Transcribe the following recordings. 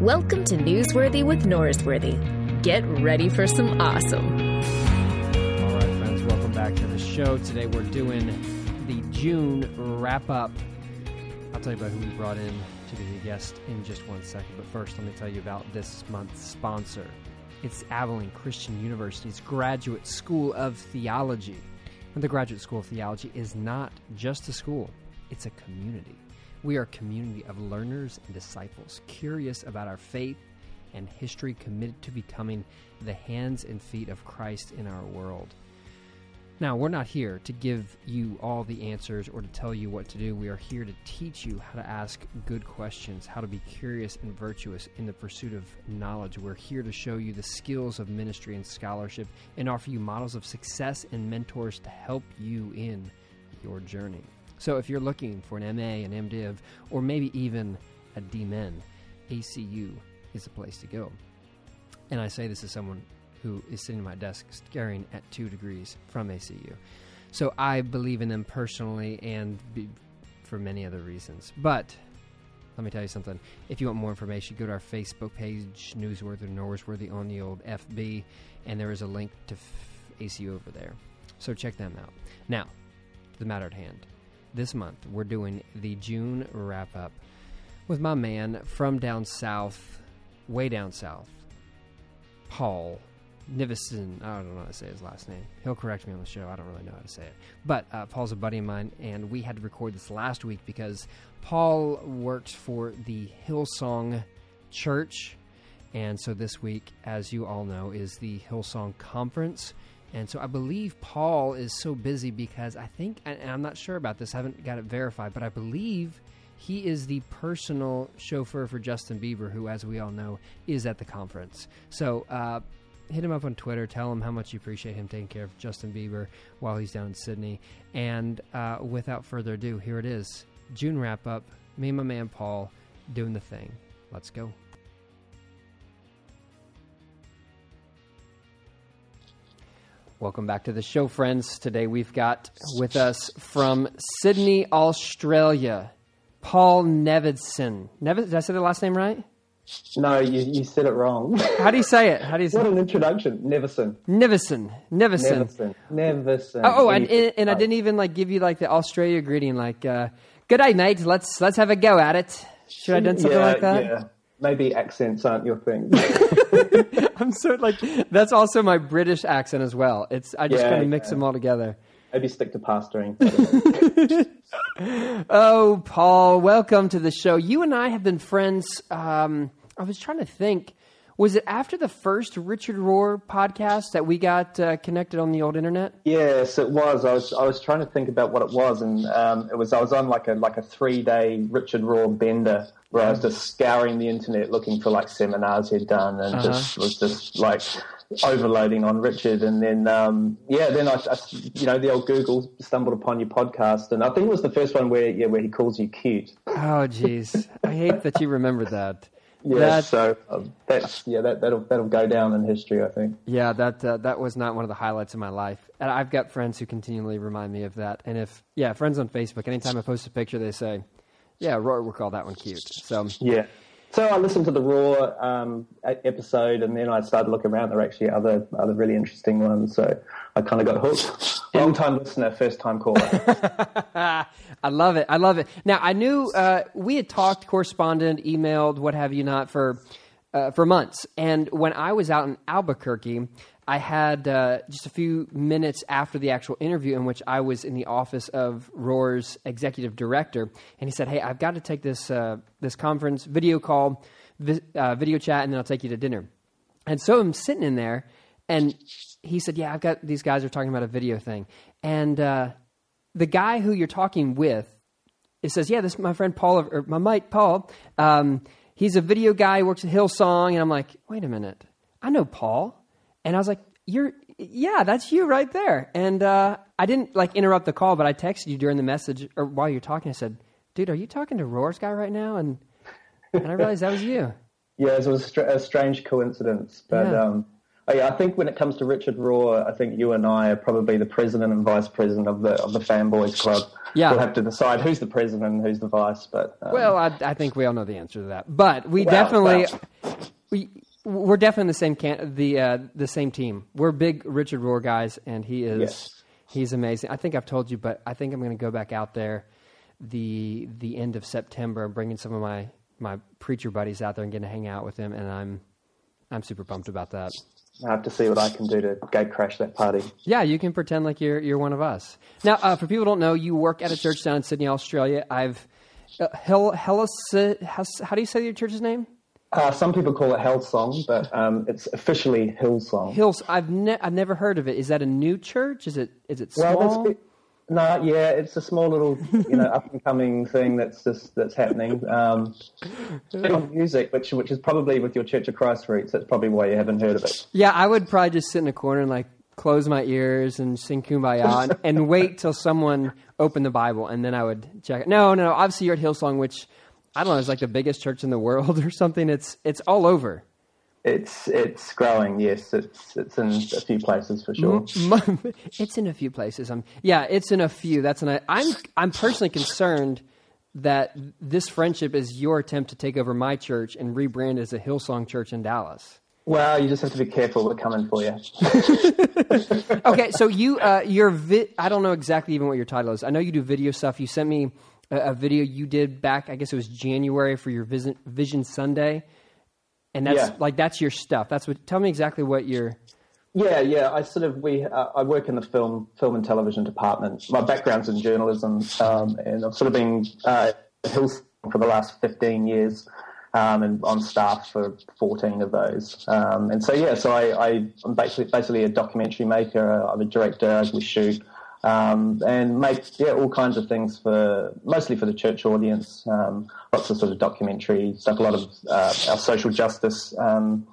Welcome to Newsworthy with Norsworthy. Get ready for some awesome. All right, friends, welcome back to the show. Today we're doing the June wrap up. I'll tell you about who we brought in to be a guest in just one second, but first, let me tell you about this month's sponsor. It's Abilene Christian University's Graduate School of Theology. And the Graduate School of Theology is not just a school, it's a community. We are a community of learners and disciples, curious about our faith and history, committed to becoming the hands and feet of Christ in our world. Now, we're not here to give you all the answers or to tell you what to do. We are here to teach you how to ask good questions, how to be curious and virtuous in the pursuit of knowledge. We're here to show you the skills of ministry and scholarship and offer you models of success and mentors to help you in your journey. So if you're looking for an MA, an MDiv, or maybe even a DMin, ACU is the place to go. And I say this as someone who is sitting at my desk staring at two degrees from ACU. So I believe in them personally and for many other reasons. But let me tell you something. If you want more information, go to our Facebook page, Newsworthy or Norsworthy on the old FB, and there is a link to ACU over there. So check them out. Now, the matter at hand this month, we're doing the June wrap up with my man from down south, way down south, Paul Nivison. I don't know how to say his last name. He'll correct me on the show. I don't really know how to say it. But uh, Paul's a buddy of mine, and we had to record this last week because Paul works for the Hillsong Church. And so this week, as you all know, is the Hillsong Conference. And so I believe Paul is so busy because I think, and I'm not sure about this, I haven't got it verified, but I believe he is the personal chauffeur for Justin Bieber, who, as we all know, is at the conference. So uh, hit him up on Twitter, tell him how much you appreciate him taking care of Justin Bieber while he's down in Sydney. And uh, without further ado, here it is June wrap up. Me and my man Paul doing the thing. Let's go. Welcome back to the show, friends. Today we've got with us from Sydney, Australia, Paul Nevidson. Nevid, did I say the last name right? No, you, you said it wrong. How do you say it? How do you say what it? an introduction. Neverson. Nivison. Nivison. Neverson. Neverson. Oh, oh and, and, and I didn't even like give you like the Australia greeting, like uh, "Good day, mate. Let's let's have a go at it." Should I have done something yeah, like that? Yeah. Maybe accents aren't your thing. I'm so like that's also my British accent as well. It's I just Yeah, kind of mix yeah. them all together. Maybe stick to pastoring. I don't know. Oh, Paul, welcome to the show. You and I have been friends. Um, I was trying to think. Was it after the first Richard Rohr podcast that we got uh, connected on the old internet? yes, it was. I was I was trying to think about what it was, and um, it was I was on like a like a three day Richard Rohr bender where I was just scouring the internet looking for like seminars he'd done, and just was just like overloading on Richard, and then um, yeah, then I, I you know the old Google stumbled upon your podcast, and I think it was the first one where yeah where he calls you cute. Oh, jeez. I hate that you remember that. Yeah, That- so um, that's yeah that that'll that'll go down in history, I think. Yeah, that uh, that was not one of the highlights of my life. And I've got friends who continually remind me of that. And if yeah, friends on Facebook, anytime I post a picture, they say, "Yeah, Roy will call that one cute." So Yeah. So I listened to the Rohr um, episode, and then I started looking around. There were actually other other really interesting ones, so I kind of got hooked. Long time listener, first time caller. I love it. I love it. Now I knew uh, we had talked, corresponded, emailed, what have you not for uh, for months. And when I was out in Albuquerque, I had uh, just a few minutes after the actual interview in which I was in the office of Rohr's executive director, and he said, "Hey, I've got to take this uh, this conference video call, vi- uh, video chat, and then I'll take you to dinner." And so I'm sitting in there, and he said, "Yeah, I've got these guys are talking about a video thing," and uh, the guy who you're talking with, it says, "Yeah, this is my friend Paul or my mate Paul. Um, he's a video guy, works at Hillsong." And I'm like, "Wait a minute, I know Paul," and I was like, "You're." Yeah, that's you right there. And uh, I didn't like interrupt the call, but I texted you during the message or while you're talking. I said, "Dude, are you talking to Rohr's guy right now?" And and I realized that was you. yeah, it was a, str- a strange coincidence, but Yeah. um, yeah, I think when it comes to Richard Rohr, I think you and I are probably the president and vice president of the of the fanboys club. Yeah. we'll have to decide who's the president and who's the vice. But um, Well, I, I think we all know the answer to that, but we definitely we we're definitely the same can the uh, the same team. We're big Richard Rohr guys, and he is Yes. he's amazing. I think I've told you, but I think I'm going to go back out there the the end of September, bringing some of my my preacher buddies out there and getting to hang out with them, and I'm I'm super pumped about that. I have to see what I can do to gate crash that party. Yeah, you can pretend like you're you're one of us. Now, uh, for people who don't know, you work at a church down in Sydney, Australia. I've uh, Hel, how do you say your church's name? Uh, some people call it Hillsong, but um, it's officially Hillsong. Hills. I've ne- I've never heard of it. Is that a new church? Is it is it Well, small? that's, no, yeah, it's a small little, you know, up and coming thing that's just that's happening. Um, music, which which is probably with your Church of Christ roots. That's probably why you haven't heard of it. yeah, I would probably just sit in a corner and like close my ears and sing Kumbaya and, and wait till someone opened the Bible and then I would check it. No, no, no. Obviously, you're at Hillsong, which I don't know it's like the biggest church in the world or something. It's it's all over. It's it's growing. Yes, it's it's in a few places for sure. it's in a few places. Um, yeah, it's in a few. That's an. I'm I'm personally concerned that this friendship is your attempt to take over my church and rebrand as a Hillsong Church in Dallas. Well, you just have to be careful. We're coming for you. Okay, so you uh, your vi- I don't know exactly even what your title is. I know you do video stuff. You sent me a, a video you did back. I guess it was January for your Vision, Vision Sunday, and that's Yeah. like that's your stuff. That's what. Tell me exactly what your. Yeah, yeah. I sort of we uh, I work in the film film and television department. My background's in journalism, um, and I've sort of been uh, for the last fifteen years, um, and on staff for fourteen of those. Um, and so yeah, so I, I I'm basically basically a documentary maker. I'm a director. As we shoot. Um, and make yeah all kinds of things for mostly for the church audience. Um, lots of sort of documentary stuff, a lot of uh, our social justice um,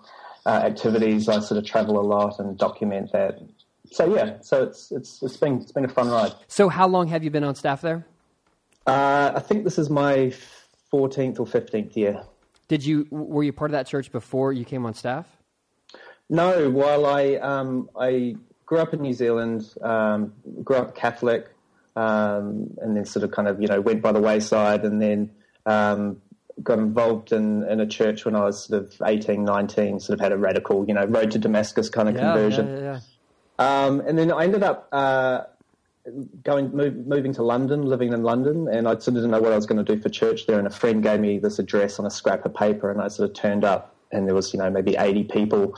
uh, activities. I sort of travel a lot and document that. So yeah, so it's it's it's been it's been a fun ride. So how long have you been on staff there? Uh, I think this is my fourteenth or fifteenth year. Did you were you part of that church before you came on staff? No, while I um, I grew up in New Zealand, um, grew up Catholic, um, and then sort of kind of you know went by the wayside, and then um, got involved in, in a church when I was sort of 18, 19, sort of had a radical you know road to Damascus kind of conversion. yeah, yeah. Um, and then I ended up uh, going move, moving to London, living in London, and I sort of didn't know what I was going to do for church there. And a friend gave me this address on a scrap of paper, and I sort of turned up, and there was you know maybe eighty people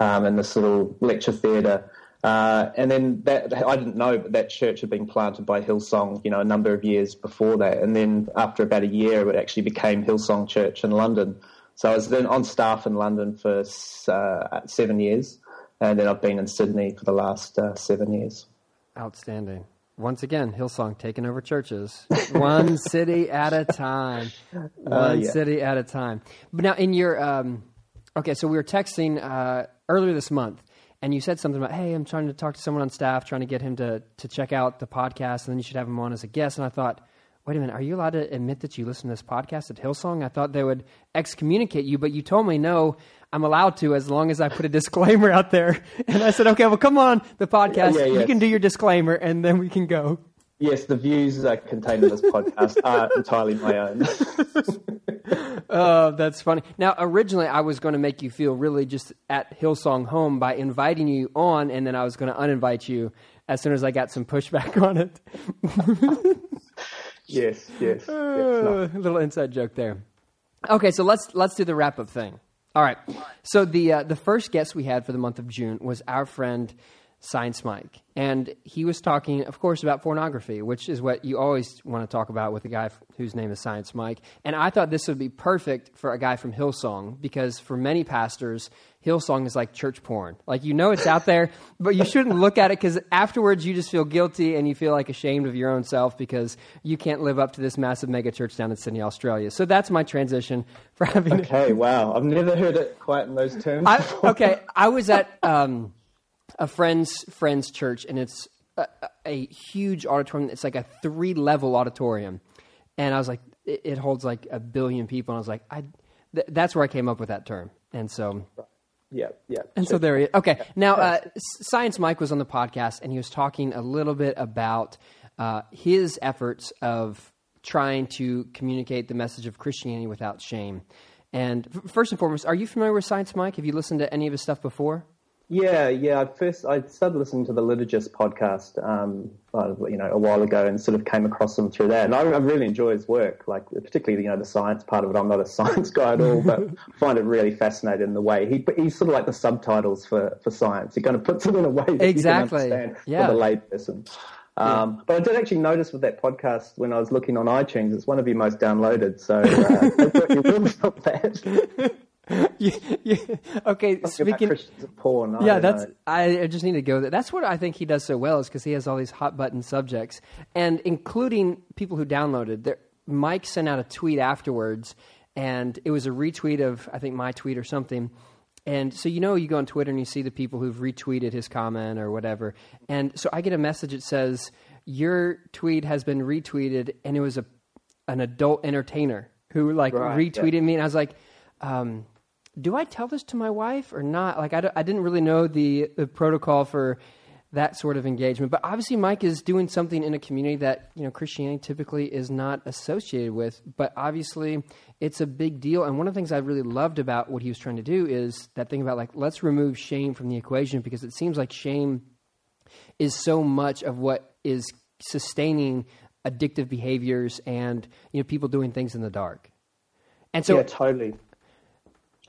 um, in this little lecture theatre. Uh, and then that I didn't know, but that church had been planted by Hillsong, you know, a number of years before that. And then after about a year, it actually became Hillsong Church in London. So I was then on staff in London for uh, seven years, and then I've been in Sydney for the last uh, seven years. Outstanding. Once again, Hillsong taking over churches, one city at a time, one yeah. city at a time. But now, in your um, okay, so we were texting uh, earlier this month, and you said something about, "Hey, I'm trying to talk to someone on staff, trying to get him to to check out the podcast, and then you should have him on as a guest." And I thought, wait a minute, are you allowed to admit that you listen to this podcast at Hillsong? I thought they would excommunicate you, but you told me no. I'm allowed to as long as I put a disclaimer out there. And I said, okay, well, come on the podcast. Yeah, yeah. You can do your disclaimer, and then we can go. Yes, the views uh, contained in this podcast are entirely my own. Oh, that's funny. Now, originally, I was going to make you feel really just at Hillsong home by inviting you on, and then I was going to uninvite you as soon as I got some pushback on it. yes, yes. yes no. Uh, a little inside joke there. Okay, so let's let's do the wrap up thing. All right. So the uh, the first guest we had for the month of June was our friend Science Mike, and he was talking, of course, about pornography, which is what you always want to talk about with a guy f- whose name is Science Mike. And I thought this would be perfect for a guy from Hillsong because for many pastors, Hillsong is like church porn. Like you know it's out there, but you shouldn't look at it because afterwards you just feel guilty and you feel like ashamed of your own self because you can't live up to this massive mega church down in Sydney, Australia. So that's my transition for having. Okay, wow. I've never heard it quite in those terms. I, okay, I was at um, a friend's friend's church, and it's a, a huge auditorium. It's like a three level auditorium, and I was like, it, it holds like a billion people, and I was like, I. Th- that's where I came up with that term, and so Yeah, yeah. And so there he is. Okay, now uh, Science Mike was on the podcast, and he was talking a little bit about uh, his efforts of trying to communicate the message of Christianity without shame. And f- first and foremost, are you familiar with Science Mike? Have you listened to any of his stuff before? Yeah, yeah. I first I started listening to the Liturgist podcast, um, you know, a while ago, and sort of came across him through that. And I, I, really enjoy his work, like particularly you know the science part of it. I'm not a science guy at all, but I find it really fascinating in the way he he's sort of like the subtitles for, for science. He kind of puts it in a way that exactly. you can understand yeah. for the layperson. Um, yeah. But I did actually notice with that podcast when I was looking on iTunes, it's one of your most downloaded. So uh, you will stop that. Okay, speaking Christians of porn. I yeah, that's I, just need to go there. That's what I think he does so well is because he has all these hot button subjects, and including people who downloaded. There, Mike sent out a tweet afterwards, and it was a retweet of I think my tweet or something. And so you know you go on Twitter and you see the people who've retweeted his comment or whatever. And so I get a message that says your tweet has been retweeted, and it was a an adult entertainer who like right, retweeted yeah. me, and I was like. Um, do I tell this to my wife or not? Like, I, I didn't really know the, the protocol for that sort of engagement. But obviously, Mike is doing something in a community that you know Christianity typically is not associated with. But obviously, it's a big deal. And one of the things I really loved about what he was trying to do is that thing about like let's remove shame from the equation because it seems like shame is so much of what is sustaining addictive behaviors and you know people doing things in the dark. And so, yeah, totally.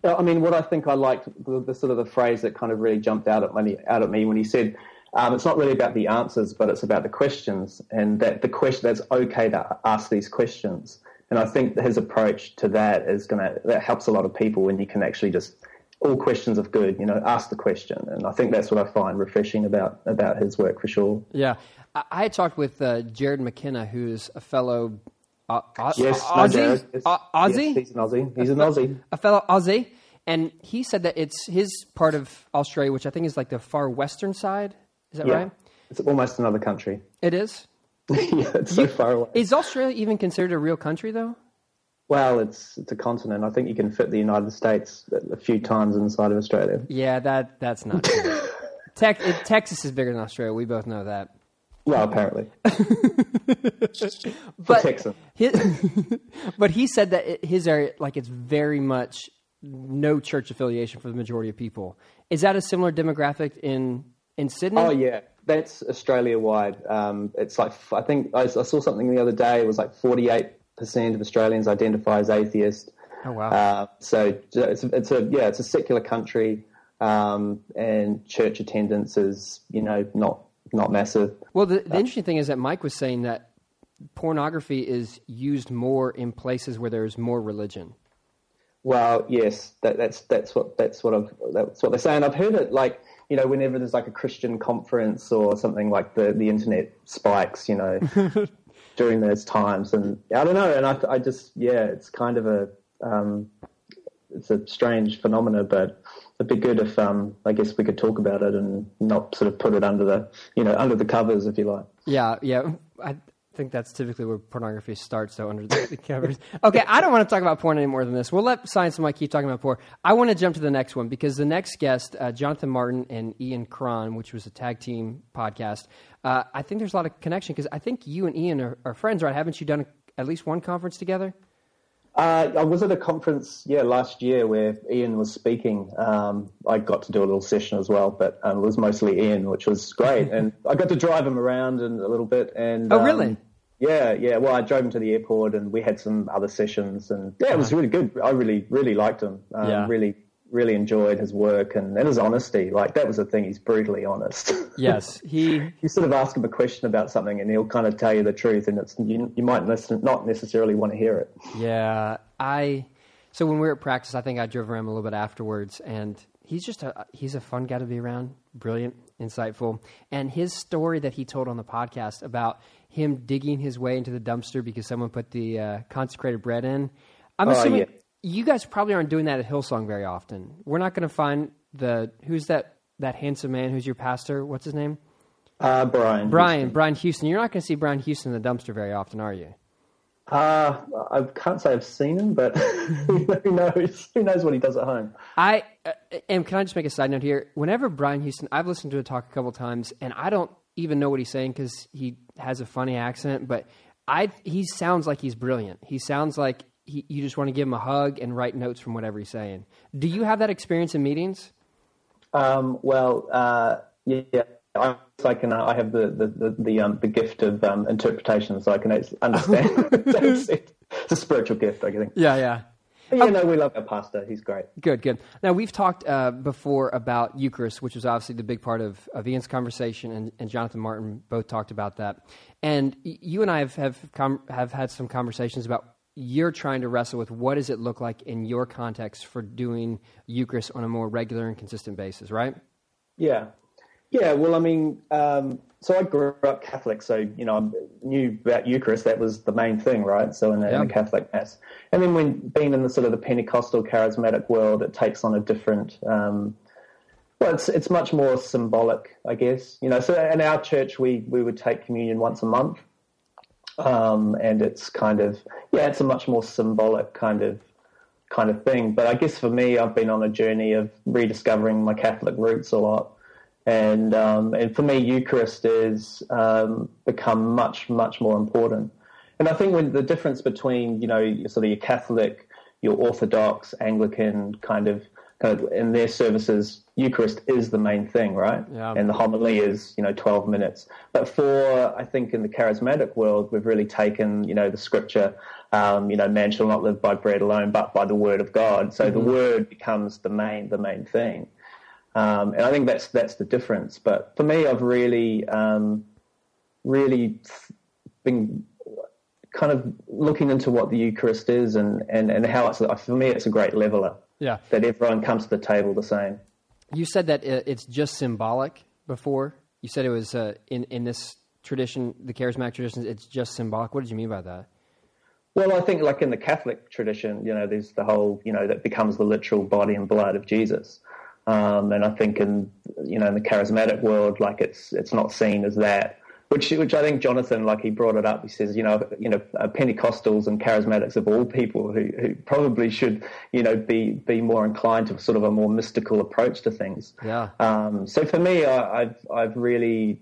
I mean, what I think I liked the, the, sort of the phrase that kind of really jumped out at me, out at me when he said, um, "It's not really about the answers, but it's about the questions," and that the question that's okay to ask these questions. And I think his approach to that is going to that helps a lot of people when you can actually just all questions of good, you know, ask the question. And I think that's what I find refreshing about about his work for sure. Yeah, I, I talked with uh, Jared McKenna, who's a fellow uh, yes, Aussie? No. Uh, Aussie? Yes, he's an Aussie. He's an Aussie. A fellow Aussie. And he said that it's his part of Australia, which I think is like the far western side. Is that yeah. right? It's almost another country. It is? yeah, it's you, so far away. Is Australia even considered a real country, though? Well, it's it's a continent. I think you can fit the United States a few times inside of Australia. Yeah, that that's not true. Te- it, Texas is bigger than Australia. We both know that. Well, apparently. but His, but he said that his area, like, it's very much no church affiliation for the majority of people. Is that a similar demographic in in Sydney? Oh yeah, that's Australia wide. Um, it's like I think I, I, saw something the other day. It was like forty eight percent of Australians identify as atheist. Oh wow! Uh, so it's a, it's a yeah, it's a secular country, um, and church attendance is you know not not massive. Well, the, the interesting thing is that Mike was saying that pornography is used more in places where there's more religion. Well, yes, that, that's that's what that's what I've, that's what they're saying. I've heard it like you know whenever there's like a Christian conference or something like the the internet spikes, you know, during those times, and I don't know, and I I just yeah, it's kind of a um, it's a strange phenomena, but it'd be good if um, I guess we could talk about it and not sort of put it under the you know under the covers, if you like. Yeah, yeah. I think that's typically where pornography starts, though, under the, covers. Okay, I don't want to talk about porn any more than this. We'll let Science and Mike keep talking about porn. I want to jump to the next one because the next guest, uh, Jonathan Martin and Ian Cron, which was a tag team podcast, uh, I think there's a lot of connection because I think you and Ian are, are friends, right? Haven't you done at least one conference together? Uh, I was at a conference, yeah, last year where Ian was speaking. Um, I got to do a little session as well, but um, it was mostly Ian, which was great. and I got to drive him around and a little bit. And oh, really? Um, yeah, yeah. Well, I drove him to the airport, and we had some other sessions, and yeah, it was really good. I really, really liked him. Um, yeah. Really, really enjoyed his work and, and his honesty. Like that was the thing; he's brutally honest. Yes, he. you sort of ask him a question about something, and he'll kind of tell you the truth, and it's you, you might listen, not necessarily want to hear it. Yeah, I. So when we were at practice, I think I drove around a little bit afterwards, and he's just a he's a fun guy to be around. Brilliant, insightful, and his story that he told on the podcast about him digging his way into the dumpster because someone put the uh, consecrated bread in. I'm oh, assuming yeah. You guys probably aren't doing that at Hillsong very often. We're not going to find the who's that that handsome man who's your pastor. What's his name? Uh, Brian. Brian. Houston. Brian Houston. You're not going to see Brian Houston in the dumpster very often, are you? Uh, I can't say I've seen him, but who knows? Who knows what he does at home? I uh, and can I just make a side note here? Whenever Brian Houston, I've listened to a talk a couple times, and I don't even know what he's saying because he has a funny accent. But I, he sounds like he's brilliant. He sounds like he, you just want to give him a hug and write notes from whatever he's saying. Do you have that experience in meetings? Um, well, uh, yeah, I, I can. Uh, I have the the the, the, um, the gift of um, interpretation, so I can understand. it's, it's a spiritual gift, I think. Yeah, yeah. You know, we love our pastor. He's great. Good, good. Now, we've talked uh, before about Eucharist, which was obviously the big part of, of Ian's conversation, and, and Jonathan Martin both talked about that. And you and I have have, com- have had some conversations about you're trying to wrestle with what does it look like in your context for doing Eucharist on a more regular and consistent basis, right? Yeah, yeah, well, I mean, um, so I grew up Catholic, so you know, I knew about Eucharist. That was the main thing, right? So in the, in the Catholic Mass, and then when being in the sort of the Pentecostal charismatic world, it takes on a different. Um, well, it's it's much more symbolic, I guess. You know, so in our church, we we would take communion once a month, um, and it's kind of yeah, it's a much more symbolic kind of kind of thing. But I guess for me, I've been on a journey of rediscovering my Catholic roots a lot and um, and for me, Eucharist has um, become much much more important. And I think when the difference between you know sort of your Catholic, your Orthodox, Anglican kind of kind of in their services, Eucharist is the main thing, right? Yeah. And the homily is you know twelve minutes. But for I think in the charismatic world, we've really taken you know the scripture. Um, you know, man shall not live by bread alone, but by the word of God. So mm-hmm. the word becomes the main, the main thing. Um, and I think that's that's the difference. But for me, I've really, um, really been kind of looking into what the Eucharist is and, and, and how it's for me it's a great leveler. Yeah, that everyone comes to the table the same. You said that it's just symbolic before. You said it was uh, in in this tradition, the charismatic tradition. It's just symbolic. What did you mean by that? Well, I think like in the Catholic tradition, you know, there's the whole, you know, that becomes the literal body and blood of Jesus. Um, and I think in you know in the charismatic world, like it's it's not seen as that. Which, which I think Jonathan, like he brought it up. He says, you know, you know, uh, Pentecostals and charismatics of all people who, who probably should, you know, be be more inclined to sort of a more mystical approach to things. Yeah. Um, so for me, I, I've I've really,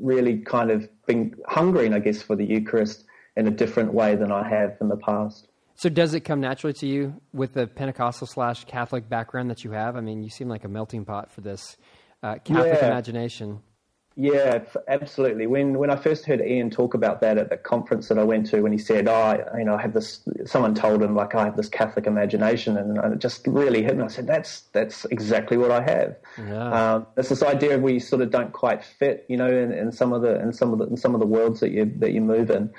really kind of been hungering, I guess, for the Eucharist in a different way than I have in the past. So does it come naturally to you with the Pentecostal slash Catholic background that you have? I mean, you seem like a melting pot for this uh, Catholic yeah. imagination. Yeah, absolutely. When when I first heard Ian talk about that at the conference that I went to, when he said, "Oh, you know, I have this," someone told him like, "I have this Catholic imagination," and, it just really hit me. I said, "That's that's exactly what I have." Yeah. Um, it's this idea of we sort of don't quite fit, you know, in, in some of the in some of the in some of the worlds that you that you move in,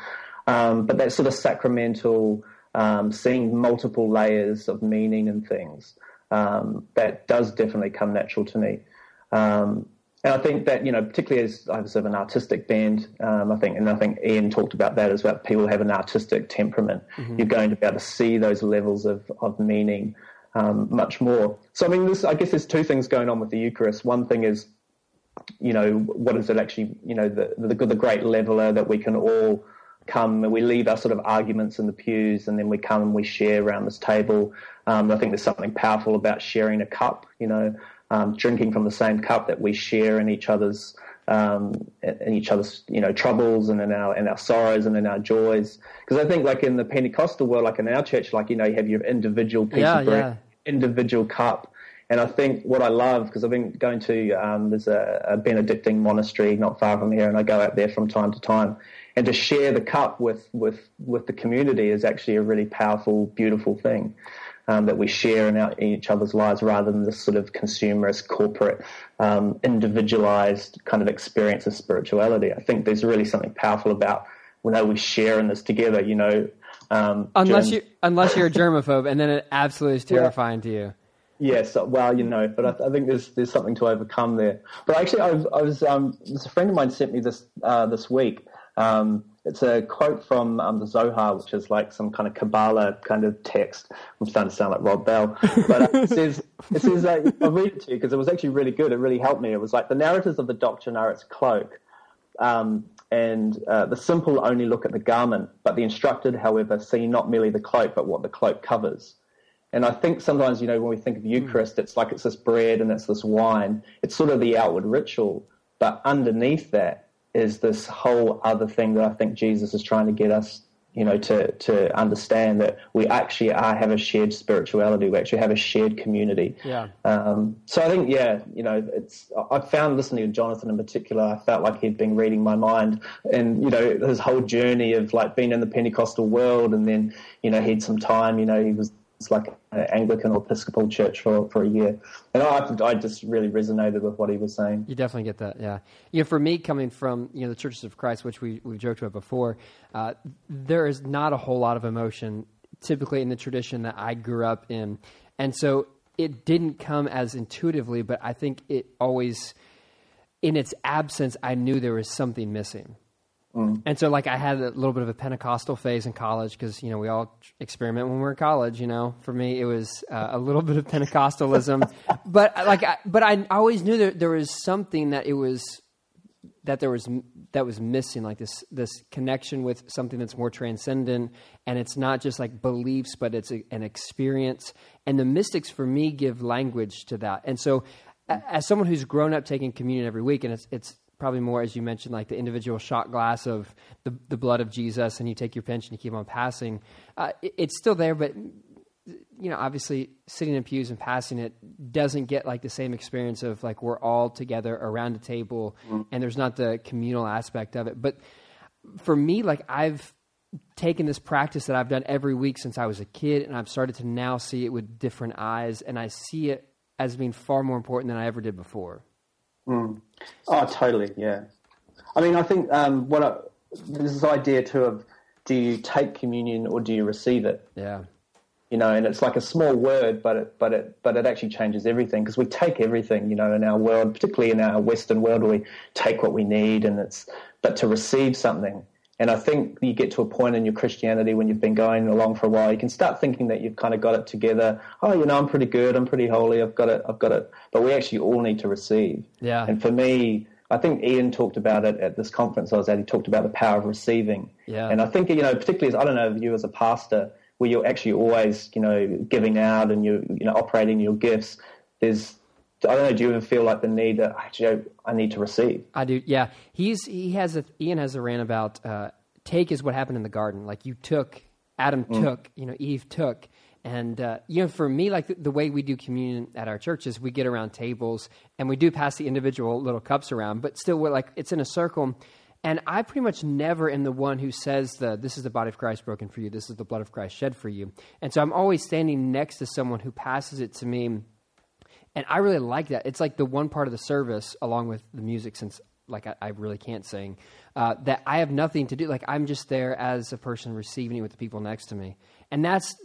um, but that sort of sacramental um, seeing multiple layers of meaning and things. Um, that does definitely come natural to me. Um, and I think that, you know, particularly as I was of an artistic band, um, I think, and I think Ian talked about that as well, people have an artistic temperament. Mm-hmm. You're going to be able to see those levels of, of meaning um, much more. So, I mean, this, I guess there's two things going on with the Eucharist. One thing is, you know, what is it actually, you know, the, the, the great leveler that we can all come and we leave our sort of arguments in the pews and then we come and we share around this table. Um, I think there's something powerful about sharing a cup, you know, um, drinking from the same cup that we share in each other's um, in each other's you know troubles and in our in our sorrows and in our joys. Because I think like in the Pentecostal world, like in our church, like you know you have your individual piece yeah, of bread, yeah. individual cup. And I think what I love, because I've been going to, um, there's a, a Benedictine monastery not far from here, and I go out there from time to time and to share the cup with with with the community is actually a really powerful, beautiful thing. Um, that we share in, our, in, each other's lives rather than this sort of consumerist, corporate, um, individualized kind of experience of spirituality. I think there's really something powerful about when we share in this together, you know. Um, unless, you, unless you're a germaphobe, and then it absolutely is terrifying yeah. to you. Yes, well, you know, but I, I, think there's there's something to overcome there. But actually, I was, I was um, a friend of mine sent me this uh, this week um, it's a quote from um, the Zohar, which is like some kind of Kabbalah kind of text. I'm starting to sound like Rob Bell, but uh, it says, it says uh, I'll read it to you because it was actually really good. It really helped me. It was like the narratives of the doctrine are its cloak. Um, and uh, the simple only look at the garment, but the instructed, however, see not merely the cloak, but what the cloak covers. And I think sometimes, you know, when we think of hmm. Eucharist, it's like it's this bread and it's this wine. It's sort of the outward ritual, but underneath that is this whole other thing that I think Jesus is trying to get us you know, to, to understand that we actually are, have a shared spirituality. We actually have a shared community. Yeah. Um, so I think, yeah, you know, it's, I found listening to Jonathan in particular, I felt like he'd been reading my mind and, you know, his whole journey of like being in the Pentecostal world and then, you know, he had some time, you know, he was like an Anglican or Episcopal church for, for a year. And I, I just really resonated with what he was saying. You definitely get that, yeah. You know, for me, coming from you know the Churches of Christ, which we, we've joked about before, uh, there is not a whole lot of emotion typically in the tradition that I grew up in. And so it didn't come as intuitively, but I think it always, in its absence, I knew there was something missing. Mm. And so, like, I had a little bit of a Pentecostal phase in college because, you know, we all experiment when we're in college. You know, for me, it was uh, a little bit of Pentecostalism, but like, I, but I always knew that there was something that it was that there was that was missing, like this this connection with something that's more transcendent, and it's not just like beliefs, but it's a, an experience. And the mystics, for me, give language to that. And so, as someone who's grown up taking communion every week, and it's it's probably more, as you mentioned, like the individual shot glass of the, the blood of Jesus, and you take your pinch and you keep on passing. Uh, it, it's still there, but you know, obviously, sitting in pews and passing it doesn't get like the same experience of like we're all together around a table, mm-hmm. and there's not the communal aspect of it. But for me, like I've taken this practice that I've done every week since I was a kid, and I've started to now see it with different eyes, and I see it as being far more important than I ever did before. Mm. Oh, totally. Yeah. I mean, I think um, what I, this idea too of do you take communion or do you receive it? Yeah. You know, and it's like a small word, but it, but it, but it actually changes everything because we take everything. You know, in our world, particularly in our Western world, we take what we need, and it's but to receive something and I think you get to a point in your Christianity when you've been going along for a while, you can start thinking that you've kind of got it together. Oh, you know, I'm pretty good. I'm pretty holy. I've got it. I've got it. But we actually all need to receive. Yeah. And for me, I think Ian talked about it at this conference I was at. He talked about the power of receiving. Yeah. And I think, you know, particularly as, I don't know, you as a pastor, where you're actually always, you know, giving out and you're, you know, operating your gifts, there's I don't know. Do you even feel like the need that actually I need to receive? I do. Yeah, he's he has a Ian has a rant about uh, take is what happened in the garden. Like you took Adam mm. took, you know, Eve took, and uh, you know, for me, like the, the, way we do communion at our church is we get around tables and we do pass the individual little cups around, but still, we're like it's in a circle. And I pretty much never am the one who says the this is the body of Christ broken for you, this is the blood of Christ shed for you. And so I'm always standing next to someone who passes it to me and I really like that. It's like the one part of the service, along with the music, since like I, I really can't sing, uh, that I have nothing to do. Like I'm just there as a person receiving it with the people next to me, and that's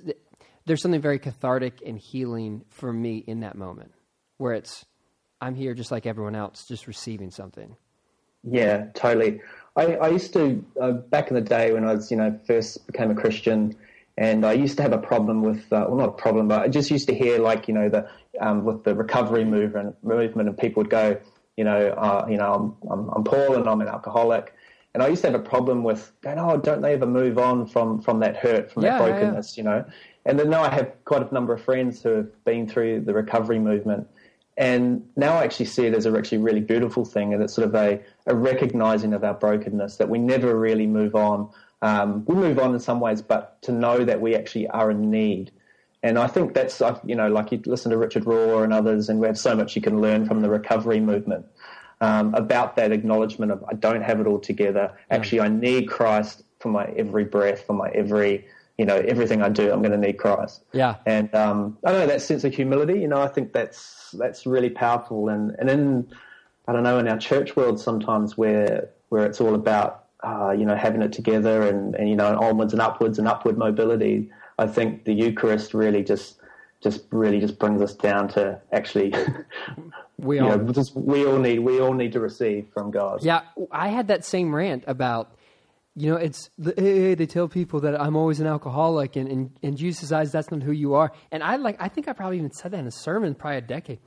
there's something very cathartic and healing for me in that moment, where it's I'm here just like everyone else, just receiving something. Yeah, totally. I, I used to uh, back in the day when I was you know first became a Christian and I used to have a problem with, uh, well, not a problem, but I just used to hear like, you know, the um, with the recovery movement, movement, and people would go, you know, uh, you know, I'm, I'm, I'm Paul and I'm an alcoholic, and I used to have a problem with going, oh, don't they ever move on from from that hurt, from yeah, that brokenness, yeah. you know? And then now I have quite a number of friends who have been through the recovery movement, and now I actually see it as a actually really beautiful thing, and it's sort of a, a recognizing of our brokenness that we never really move on um, we move on in some ways, but to know that we actually are in need. And I think that's, you know, like you listen to Richard Rohr and others, and we have so much you can learn from the recovery movement um, about that acknowledgement of I don't have it all together. Actually, I need Christ for my every breath, for my every, you know, everything I do. I'm going to need Christ. Yeah. And um, I know that sense of humility. You know, I think that's that's really powerful. And and in I don't know in our church world sometimes where where it's all about uh, you know, having it together and, and, you know, onwards and upwards and upward mobility, I think the Eucharist really just, just really just brings us down to actually, we all, know, just, we all need, we all need to receive from God. Yeah. I had that same rant about, you know, it's the, hey, they tell people that I'm always an alcoholic and in, in Jesus' eyes, that's not who you are. And I like, I think I probably even said that in a sermon probably a decade.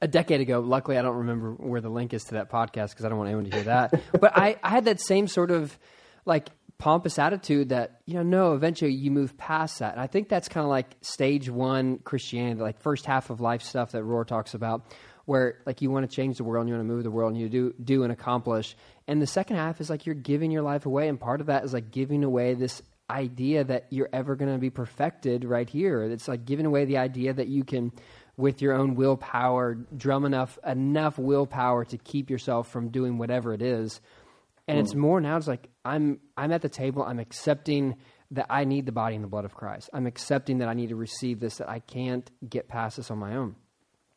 A decade ago. Luckily, I don't remember where the link is to that podcast because I don't want anyone to hear that. but I, I had that same sort of like pompous attitude that you know no eventually you move past that and i think that's kind of like stage one christianity like first half of life stuff that rohr talks about where like you want to change the world and you want to move the world and you do do and accomplish and the second half is like you're giving your life away and part of that is like giving away this idea that you're ever going to be perfected right here it's like giving away the idea that you can with your own willpower drum enough enough willpower to keep yourself from doing whatever it is. And mm. it's more now it's like i'm i'm at the table i'm accepting that i need the body and the blood of christ. I'm accepting that i need to receive this that i can't get past this on my own.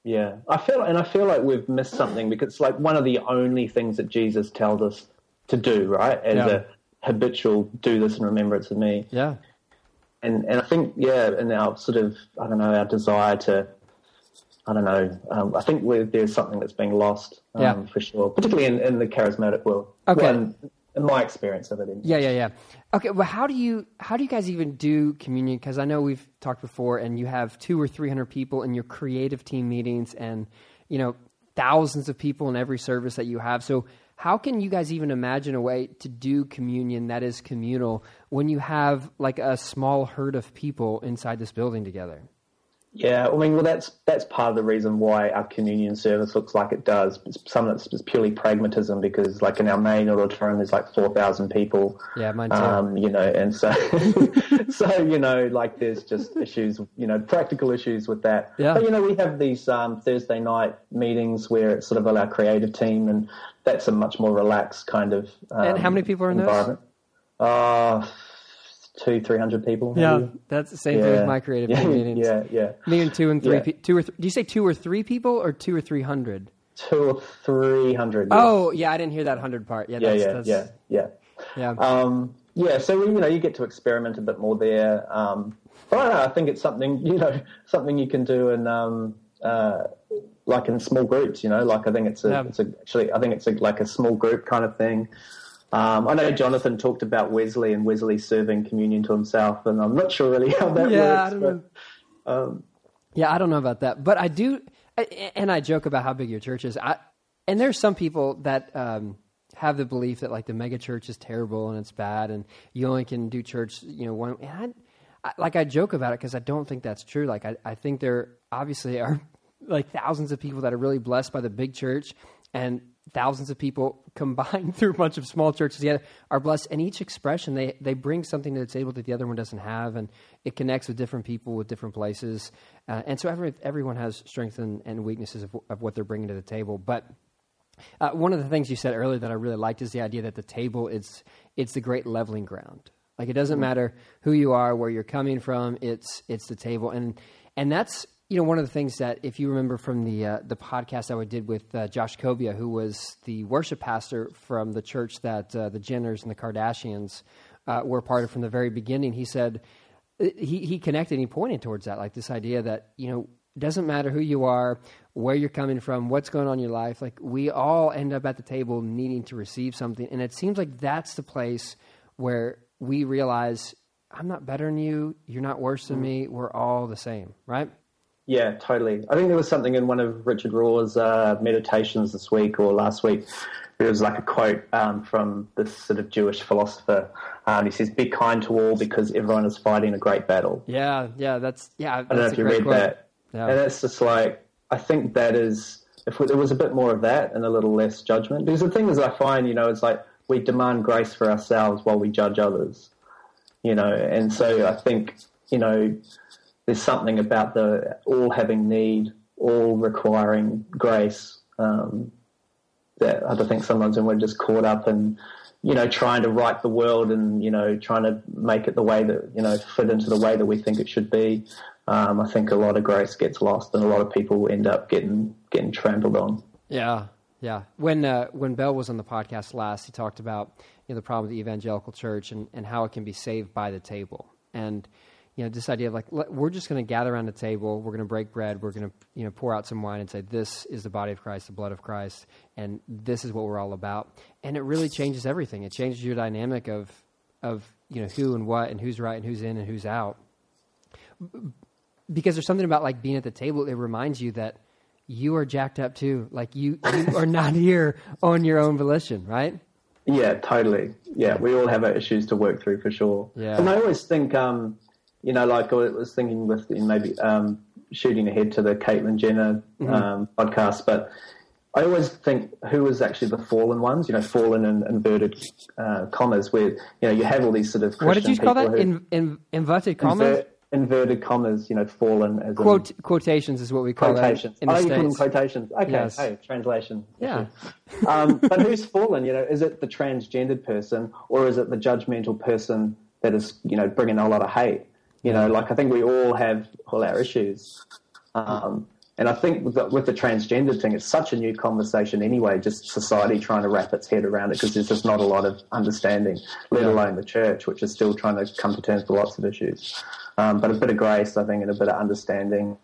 Yeah. I feel and i feel like we've missed something because it's like one of the only things that jesus tells us to do right? As yeah. a habitual do this in remembrance of me. Yeah. And and i think yeah and our sort of i don't know our desire to I don't know. Um, I think there's something that's being lost um, yeah. for sure, particularly in, in the charismatic world. Okay. Well, in, in, my experience of it. Anyway. Yeah, yeah, yeah. Okay, well, how do you how do you guys even do communion? Because I know we've talked before, and you have two or three hundred people in your creative team meetings, and you know thousands of people in every service that you have. So how can you guys even imagine a way to do communion that is communal when you have like a small herd of people inside this building together? Yeah, I mean, well, that's that's part of the reason why our communion service looks like it does. Some of it's just purely pragmatism because, like in our main auditorium, there's like four thousand people. Yeah, mine too. Um, you know, and so, so you know, like there's just issues, you know, practical issues with that. Yeah. But you know, we have these um, Thursday night meetings where it's sort of our creative team, and that's a much more relaxed kind of. Um, and how many people are in those? Uh, two, three hundred people. Maybe. Yeah, that's the same yeah. thing with my creative yeah, meetings. Yeah, yeah. Me and two and three, yeah. pe- two or th- do you say two or three people or two or three hundred? Two or three hundred. Oh, yeah, I didn't hear that hundred part. Yeah, that's, yeah, that's, yeah, yeah, yeah. Um, yeah, so you know, you get to experiment a bit more there. Um, but I, know, I think it's something you know, something you can do in um, uh, like in small groups. You know, like I think it's a, yeah. it's a, actually, I think it's a, like a small group kind of thing. Um, I know Jonathan talked about Wesley and Wesley serving communion to himself, and I'm not sure really how that yeah, works. But, um, yeah, I don't know about that, but I do, and I joke about how big your church is. I, and there's some people that um, have the belief that like the mega church is terrible and it's bad, and you only can do church, you know, one. And I, I, like I joke about it because I don't think that's true. Like I, I think there obviously are like thousands of people that are really blessed by the big church, and thousands of people combined through a bunch of small churches together are blessed. And each expression they, they bring something to the table that the other one doesn't have and it connects with different people with different places. Uh, and so every, everyone has strengths and, and weaknesses of, of, what they're bringing to the table. But uh, one of the things you said earlier that i really liked is the idea that the table is it's the great leveling ground. Like it doesn't mm-hmm. matter who you are where you're coming from it's it's the table. And and that's you know, one of the things that, if you remember from the uh, the podcast that we did with uh, Josh Cobia, who was the worship pastor from the church that uh, the Jenners and the Kardashians uh, were part of from the very beginning, he said he he connected and he pointed towards that, like this idea that you know it doesn't matter who you are, where you're coming from, what's going on in your life. Like we all end up at the table needing to receive something, and it seems like that's the place where we realize I'm not better than you, you're not worse than me, we're all the same, right? Yeah, totally. I think there was something in one of Richard Rohr's uh, meditations this week or last week. There was like a quote um, from this sort of Jewish philosopher. Um, he says, "Be kind to all because everyone is fighting a great battle." Yeah, yeah, that's yeah. That's I don't know if you read quote. that. Yeah. And it's just like I think that is if there was a bit more of that and a little less judgment. Because the thing is, I find you know it's like we demand grace for ourselves while we judge others. You know, and so I think you know there's something about the all having need, all requiring grace um, that I think sometimes when we're just caught up in, you know, trying to right the world and you know trying to make it the way that you know fit into the way that we think it should be. Um, I think a lot of grace gets lost, and a lot of people end up getting getting trampled on. Yeah, yeah. When uh, when Bell was on the podcast last, he talked about you know the problem with the evangelical church and, and how it can be saved by the table. And you know, this idea of like, we're just going to gather around the table, we're going to break bread, we're going to, you know, pour out some wine and say, this is the body of Christ, the blood of Christ, and this is what we're all about. And it really changes everything. It changes your dynamic of, of, you know, who and what and who's right and who's in and who's out. Because there's something about like being at the table, it reminds you that you are jacked up too. Like you, you are not here on your own volition, right? Yeah, totally. Yeah, we all have our issues to work through for sure. Yeah. And I always think, um, you know, like I was thinking with maybe um, shooting ahead to the Caitlyn Jenner Mm-hmm. um, podcast, but I always think who was actually the fallen ones, you know, fallen in inverted uh, commas, where, you know, you have all these sort of Christian what did you call that? who- In, in, inverted commas? Invert- inverted commas, you know, fallen as in quotations is what we call quotations. that in the oh, you call them quotations. Okay, Yes. hey, translation. Yeah. um, but who's fallen? You know, is it the transgendered person or is it the judgmental person that is, you know, bringing a lot of hate? You know, like I think we all have all our issues. Um, and I think with the, with the transgendered thing, it's such a new conversation anyway, just society trying to wrap its head around it because there's just not a lot of understanding, let Yeah. alone the church, which is still trying to come to terms with lots of issues. Um, but a bit of grace, I think, and a bit of understanding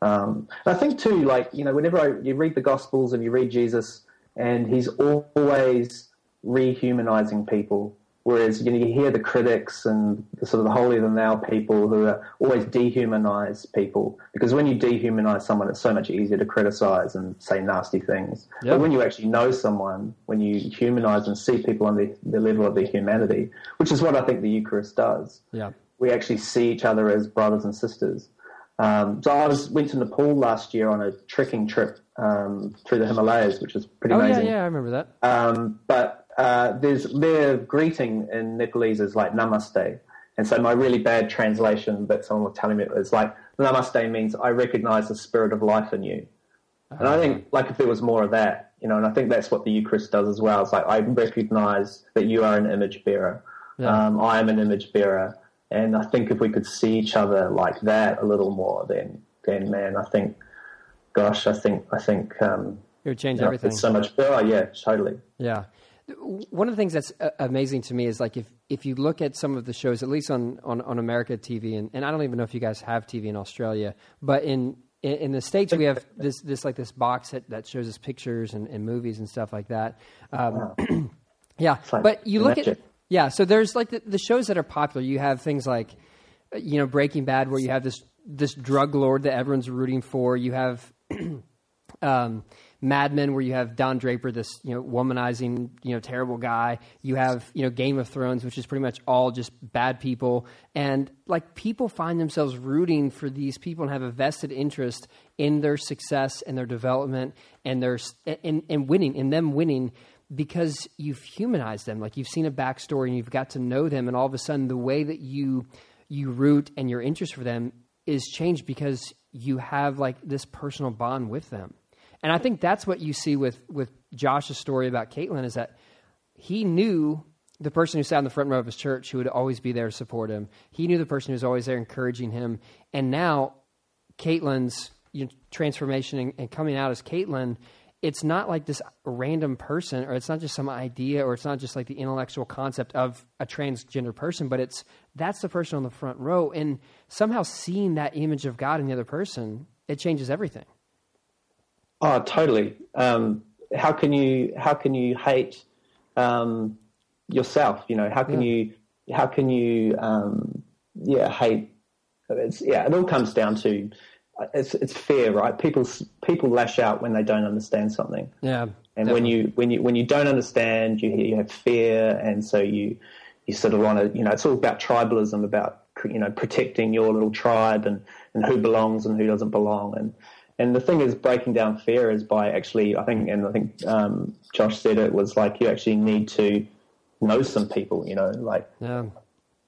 um, I think too, like you know, whenever I, you read the Gospels and you read Jesus, and he's always rehumanizing people, whereas you know you hear the critics and the sort of the holier than thou people who are always dehumanize people because when you dehumanize someone, it's so much easier to criticize and say nasty things. Yeah. But when you actually know someone, when you humanize and see people on the, the level of their humanity, which is what I think the Eucharist does Yeah. we actually see each other as brothers and sisters. Um, so I was went to Nepal last year on a trekking trip um, through the Himalayas, which was pretty Oh, yeah, amazing. yeah, I remember that. Um, but uh, there's their greeting in Nepalese is like namaste, and so my really bad translation that someone was telling me was like namaste means I recognize the spirit of life in you, and I think like if there was more of that, you know, and I think that's what the Eucharist does as well. It's like I recognize that you are an image bearer, Yeah. um, I am an image bearer, and I think if we could see each other like that a little more, then then man, I think, gosh, I think I think um, It would change you know, everything. it's so much. Oh yeah, totally. Yeah. One of the things that's uh, amazing to me is like if, if you look at some of the shows, at least on, on, on America TV, and, and I don't even know if you guys have TV in Australia, but in in, in the states we have this this like this box that, that shows us pictures and, and movies and stuff like that. Um, yeah, like but you look at yeah. So there's like the, the shows that are popular. You have things like you know Breaking Bad, where you have this this drug lord that everyone's rooting for. You have um, Mad Men, where you have Don Draper, this you know womanizing, you know terrible guy. You have you know Game of Thrones, which is pretty much all just bad people, and like people find themselves rooting for these people and have a vested interest in their success and their development and their and, and winning, and them winning because you've humanized them. Like you've seen a backstory and you've got to know them, and all of a sudden the way that you you root and your interest for them is changed because you have like this personal bond with them. And I think that's what you see with with Josh's story about Caitlin is that he knew the person who sat in the front row of his church who would always be there to support him. He knew the person who was always there encouraging him. And now Caitlin's you know, transformation and, and coming out as Caitlin, it's not like this random person or it's not just some idea or it's not just like the intellectual concept of a transgender person, but it's that's the person on the front row. And somehow seeing that image of God in the other person, it changes everything. Oh, totally. Um, how can you how can you hate um, yourself? You know, how can you how can you um, yeah hate? It's, yeah, it all comes down to it's it's fair, right? People people lash out when they don't understand something. Yeah. And when you when you when you don't understand, you you have fear, and so you you sort of want to you know it's all about tribalism, about you know protecting your little tribe and and who belongs and who doesn't belong, and and the thing is breaking down fear is by actually I think and I think um, Josh said it was like you actually need to know some people, you know, like Yeah.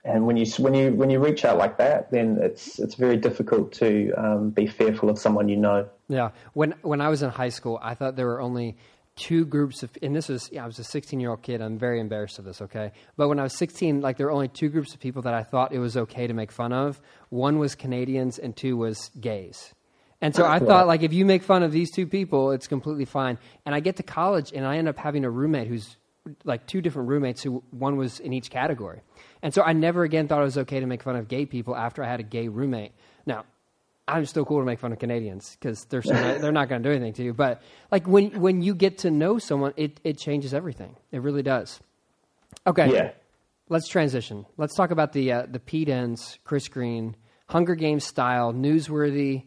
and when you when you when you reach out like that, then it's it's very difficult to um, be fearful of someone you know. Yeah. When when I was in high school, I thought there were only two groups of, and this was, yeah, I was a 16 year old kid. I'm very embarrassed of this, okay? But when I was 16, like there were only two groups of people that I thought it was okay to make fun of. One was Canadians, and two was gays. And so I thought, like, if you make fun of these two people, it's completely fine. And I get to college, and I end up having a roommate who's like two different roommates who one was in each category. And so I never again thought it was okay to make fun of gay people after I had a gay roommate. Now, I'm still cool to make fun of Canadians because they're so not, they're not going to do anything to you. But like when when you get to know someone, it it changes everything. It really does. Okay, Yeah. let's transition. Let's talk about the uh, the Pete Enns, Chris Green, Hunger Games style, newsworthy,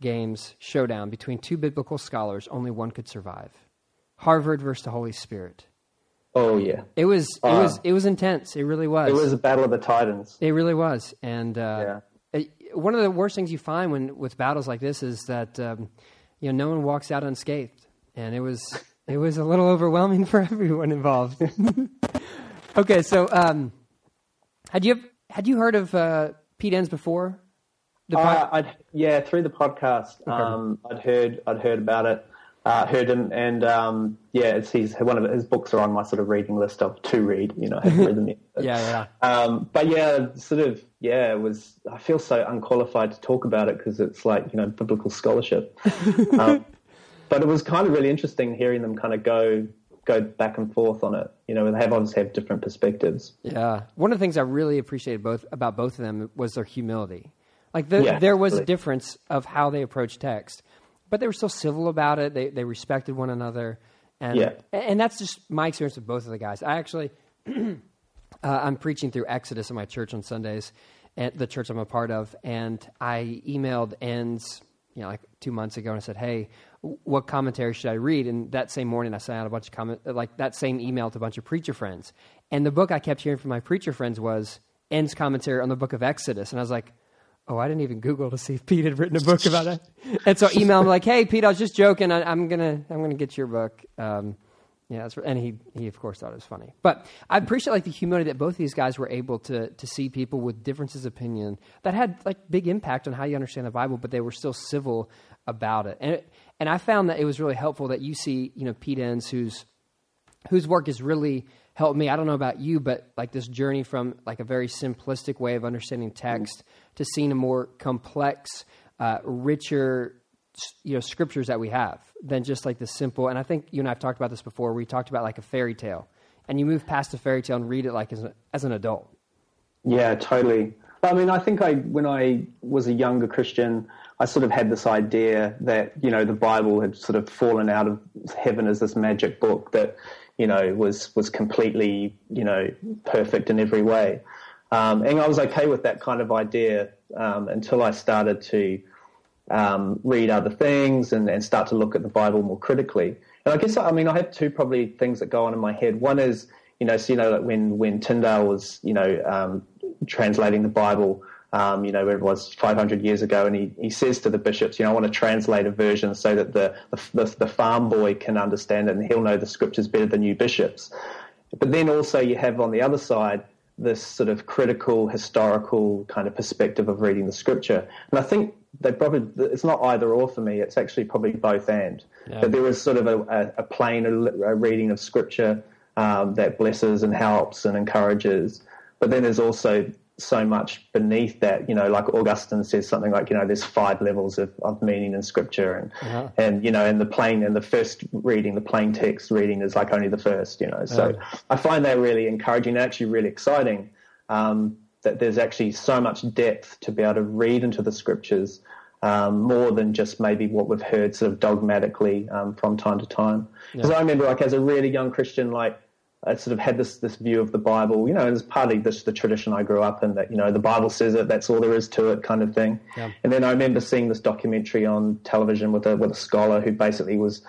Games showdown between two biblical scholars, only one could survive. Harvard versus the Holy Spirit. Oh yeah, It was it Uh, was it was intense. It really was. it was a battle of the titans. It really was. And uh, it- one of the worst things you find when with battles like this is that um, you know no one walks out unscathed, and it was it was a little overwhelming for everyone involved. okay, so um, had you had you heard of uh, Pete Enns before? The pod- Uh, I'd, yeah, through the podcast, um, I'd heard I'd heard about it, uh, heard him, and um, yeah, it's he's one of his books are on my sort of reading list of to read. You know, I haven't read them yet. but- yeah, yeah. Um, but yeah, sort of, yeah, it was. I feel so unqualified to talk about it because it's like you know biblical scholarship. um, but it was kind of really interesting hearing them kind of go go back and forth on it. You know, they have obviously have different perspectives. Yeah. One of the things I really appreciated both about both of them was their humility. Like the, Yeah, there was a difference of how they approached text, but they were still civil about it. They they respected one another, and Yeah. and that's just my experience with both of the guys. I actually, uh, I'm preaching through Exodus in my church on Sundays, at the church I'm a part of, and I emailed Enns, you know, like two months ago, and I said, "Hey, what commentary should I read?" And that same morning, I sent out a bunch of comment, like that same email to a bunch of preacher friends, and the book I kept hearing from my preacher friends was Enns commentary on the book of Exodus, and I was like. Oh, I didn't even Google to see if Pete had written a book about it. And so I him like, "Hey, Pete, I was just joking. I, I'm gonna, I'm gonna get your book." Um, yeah, and he, he of course thought it was funny. But I appreciate like the humility that both these guys were able to to see people with differences of opinion that had like big impact on how you understand the Bible, but they were still civil about it. And it, and I found that it was really helpful that you see, you know, Pete Enns, whose whose work has really helped me. I don't know about you, but like this journey from like a very simplistic way of understanding text to seeing a more complex, uh, richer, you know, scriptures that we have than just like the simple. And I think you and I have talked about this before. We talked about like a fairy tale, and you move past a fairy tale and read it like as, a, as an adult. Yeah, totally. I mean, I think I when I was a younger Christian, I sort of had this idea that you know the Bible had sort of fallen out of heaven as this magic book that you know was was completely you know perfect in every way, um, and I was okay with that kind of idea um, until I started to um, read other things and, and start to look at the Bible more critically. And I guess I mean I have two probably things that go on in my head. One is you know so you know like when when Tyndale was you know um, translating the Bible. Um, you know, it was 500 years ago, and he, he says to the bishops, you know, I want to translate a version so that the, the, the farm boy can understand it and he'll know the scriptures better than you bishops. But then also you have on the other side this sort of critical, historical kind of perspective of reading the scripture. And I think they probably, it's not either or for me, it's actually probably both and. Yeah. But there is sort of a, a, a plain a reading of scripture um, that blesses and helps and encourages. But then there's also so much beneath that, you know, like Augustine says something like, you know, there's five levels of, of meaning in scripture and, Uh-huh. and, you know, and the plain and the first reading, the plain text reading is like only the first, you know. So I find that really encouraging and actually really exciting. Um, that there's actually so much depth to be able to read into the scriptures, um, more than just maybe what we've heard sort of dogmatically, um, from time to time. Because I remember like as a really young Christian, like, I sort of had this this view of the Bible, you know, and it's partly this the tradition I grew up in that you know the Bible says it, that's all there is to it, kind of thing. Yeah. And then I remember seeing this documentary on television with a with a scholar who basically was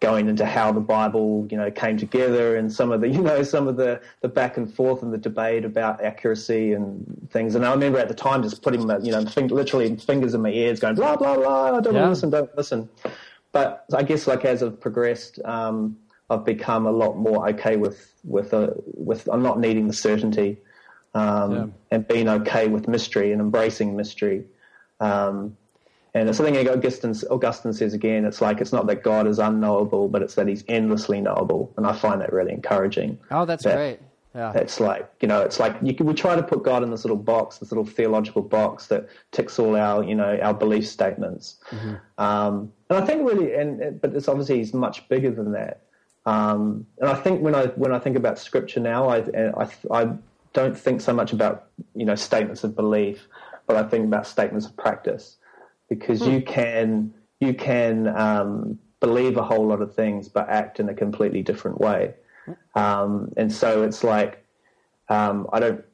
going into how the Bible, you know, came together and some of the, you know, some of the, the back and forth and the debate about accuracy and things. And I remember at the time just putting, my, you know, fing- literally fingers in my ears going, blah, blah, blah, I don't Yeah. listen, don't listen. But I guess like as I've progressed, um, I've become a lot more okay with, with, uh, with, I'm not needing the certainty, um, Yeah. and being okay with mystery and embracing mystery. Um, and it's something Augustine, Augustine says again, it's like it's not that God is unknowable, but it's that he's endlessly knowable. And I find that really encouraging. Oh, that's That- great. Yeah. It's like, you know, it's like you can, we try to put God in this little box, this little theological box that ticks all our, you know, our belief statements. Um, and I think really, and, and- but it's obviously he's much bigger than that. Um, and I think when I, when I think about scripture now, I, I, I don't think so much about, you know, statements of belief, but I think about statements of practice because you can, you can, um, believe a whole lot of things, but act in a completely different way. Um, and so it's like, um, I don't,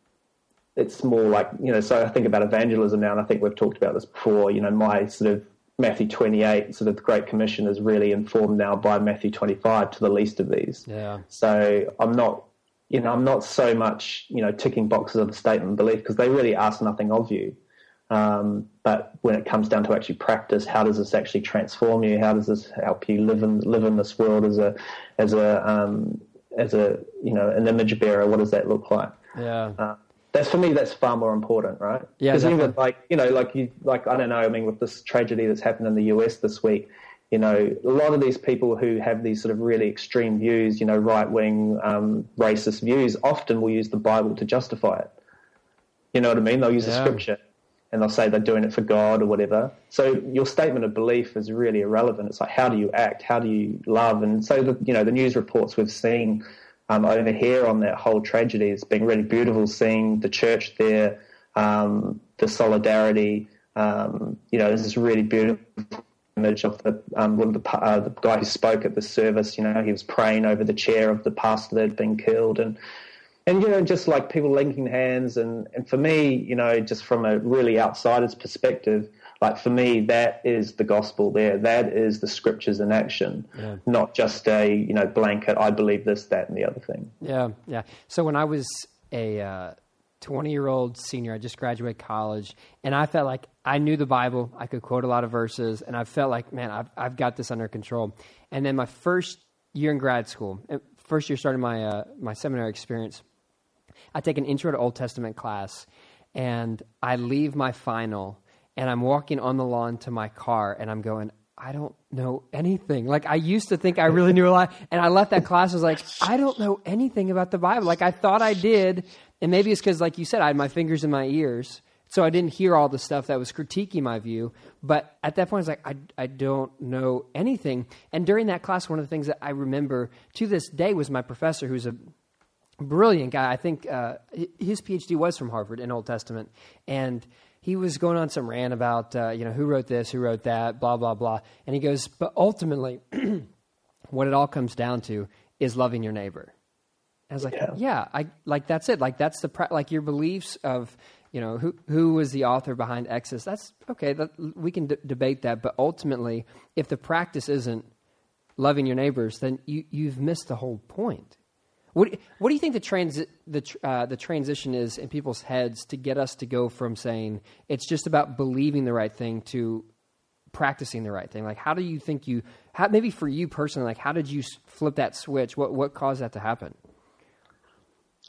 it's more like, you know, so I think about evangelism now, and I think we've talked about this before, you know, my sort of Matthew 28, sort of the Great Commission is really informed now by Matthew 25 to the least of these. Yeah. So I'm not, you know, I'm not so much, you know, ticking boxes of the statement of belief because they really ask nothing of you. Um, but when it comes down to actually practice, how does this actually transform you? How does this help you live in live in this world as a as a um, as a you know an image bearer? What does that look like? Yeah. Uh, that's for me. That's far more important, right? Yeah, Because even like you know, like you, like I don't know. I mean, with this tragedy that's happened in the US this week, you know, a lot of these people who have these sort of really extreme views, you know, right wing, um, racist views, often will use the Bible to justify it. You know what I mean? They'll use Yeah. the scripture and they'll say they're doing it for God or whatever. So your statement of belief is really irrelevant. It's like how do you act? How do you love? And so the you know the news reports we've seen um, over here on that whole tragedy It's been really beautiful. Seeing the church there, um, the solidarity. Um, you know, this is really beautiful image of the um, one of the, uh, the guy who spoke at the service. You know, he was praying over the chair of the pastor that had been killed, and and you know, just like people linking hands, and and for me, you know, just from a really outsider's perspective, like for me, that is the gospel. There, that is the scriptures in action, Yeah. not just a you know blanket. I believe this, that, and the other thing. Yeah, yeah. So when I was a twenty-year-old senior, I just graduated college, and I felt like I knew the Bible. I could quote a lot of verses, and I felt like, man, I've I've got this under control. And then my first year in grad school, uh, first year starting my uh, my seminary experience, I take an intro to Old Testament class, and I leave my final, and I'm walking on the lawn to my car, and I'm going, I don't know anything. Like I used to think I really knew a lot, and I left that class. I was like, I don't know anything about the Bible. Like I thought I did, and maybe it's because, like you said, I had my fingers in my ears, so I didn't hear all the stuff that was critiquing my view. But at that point, I was like, I, I don't know anything. And during that class, one of the things that I remember to this day was my professor, who's a brilliant guy. I think uh, his PhD was from Harvard in Old Testament, and he was going on some rant about uh, you know who wrote this, who wrote that, blah blah blah. And he goes, but ultimately, what it all comes down to is loving your neighbor. I was like, yeah. Yeah. I like that's it. Like that's the like your beliefs of you know who who was the author behind Exodus. That's okay. That, we can d- debate that, but ultimately, if the practice isn't loving your neighbors, then you you've missed the whole point. What what do you think the transi- the uh, the transition is in people's heads to get us to go from saying it's just about believing the right thing to practicing the right thing? Like, how do you think you how, maybe for you personally, like how did you flip that switch? What what caused that to happen?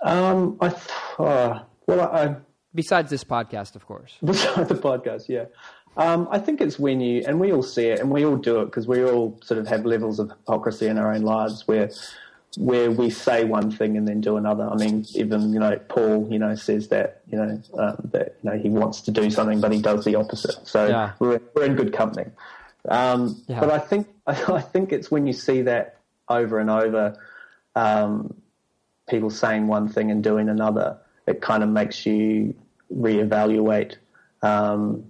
Um, I th- uh, well, I, Besides this podcast, of course. Besides the podcast, yeah. Um, I think it's when you, and we all see it, and we all do it because we all sort of have levels of hypocrisy in our own lives where where we say one thing and then do another. I mean, even you know, Paul, you know, says that you know um, that you know he wants to do something, but he does the opposite. So Yeah. we're we're in good company. Um, Yeah. But I think I think it's when you see that over and over, um, people saying one thing and doing another, it kind of makes you reevaluate um,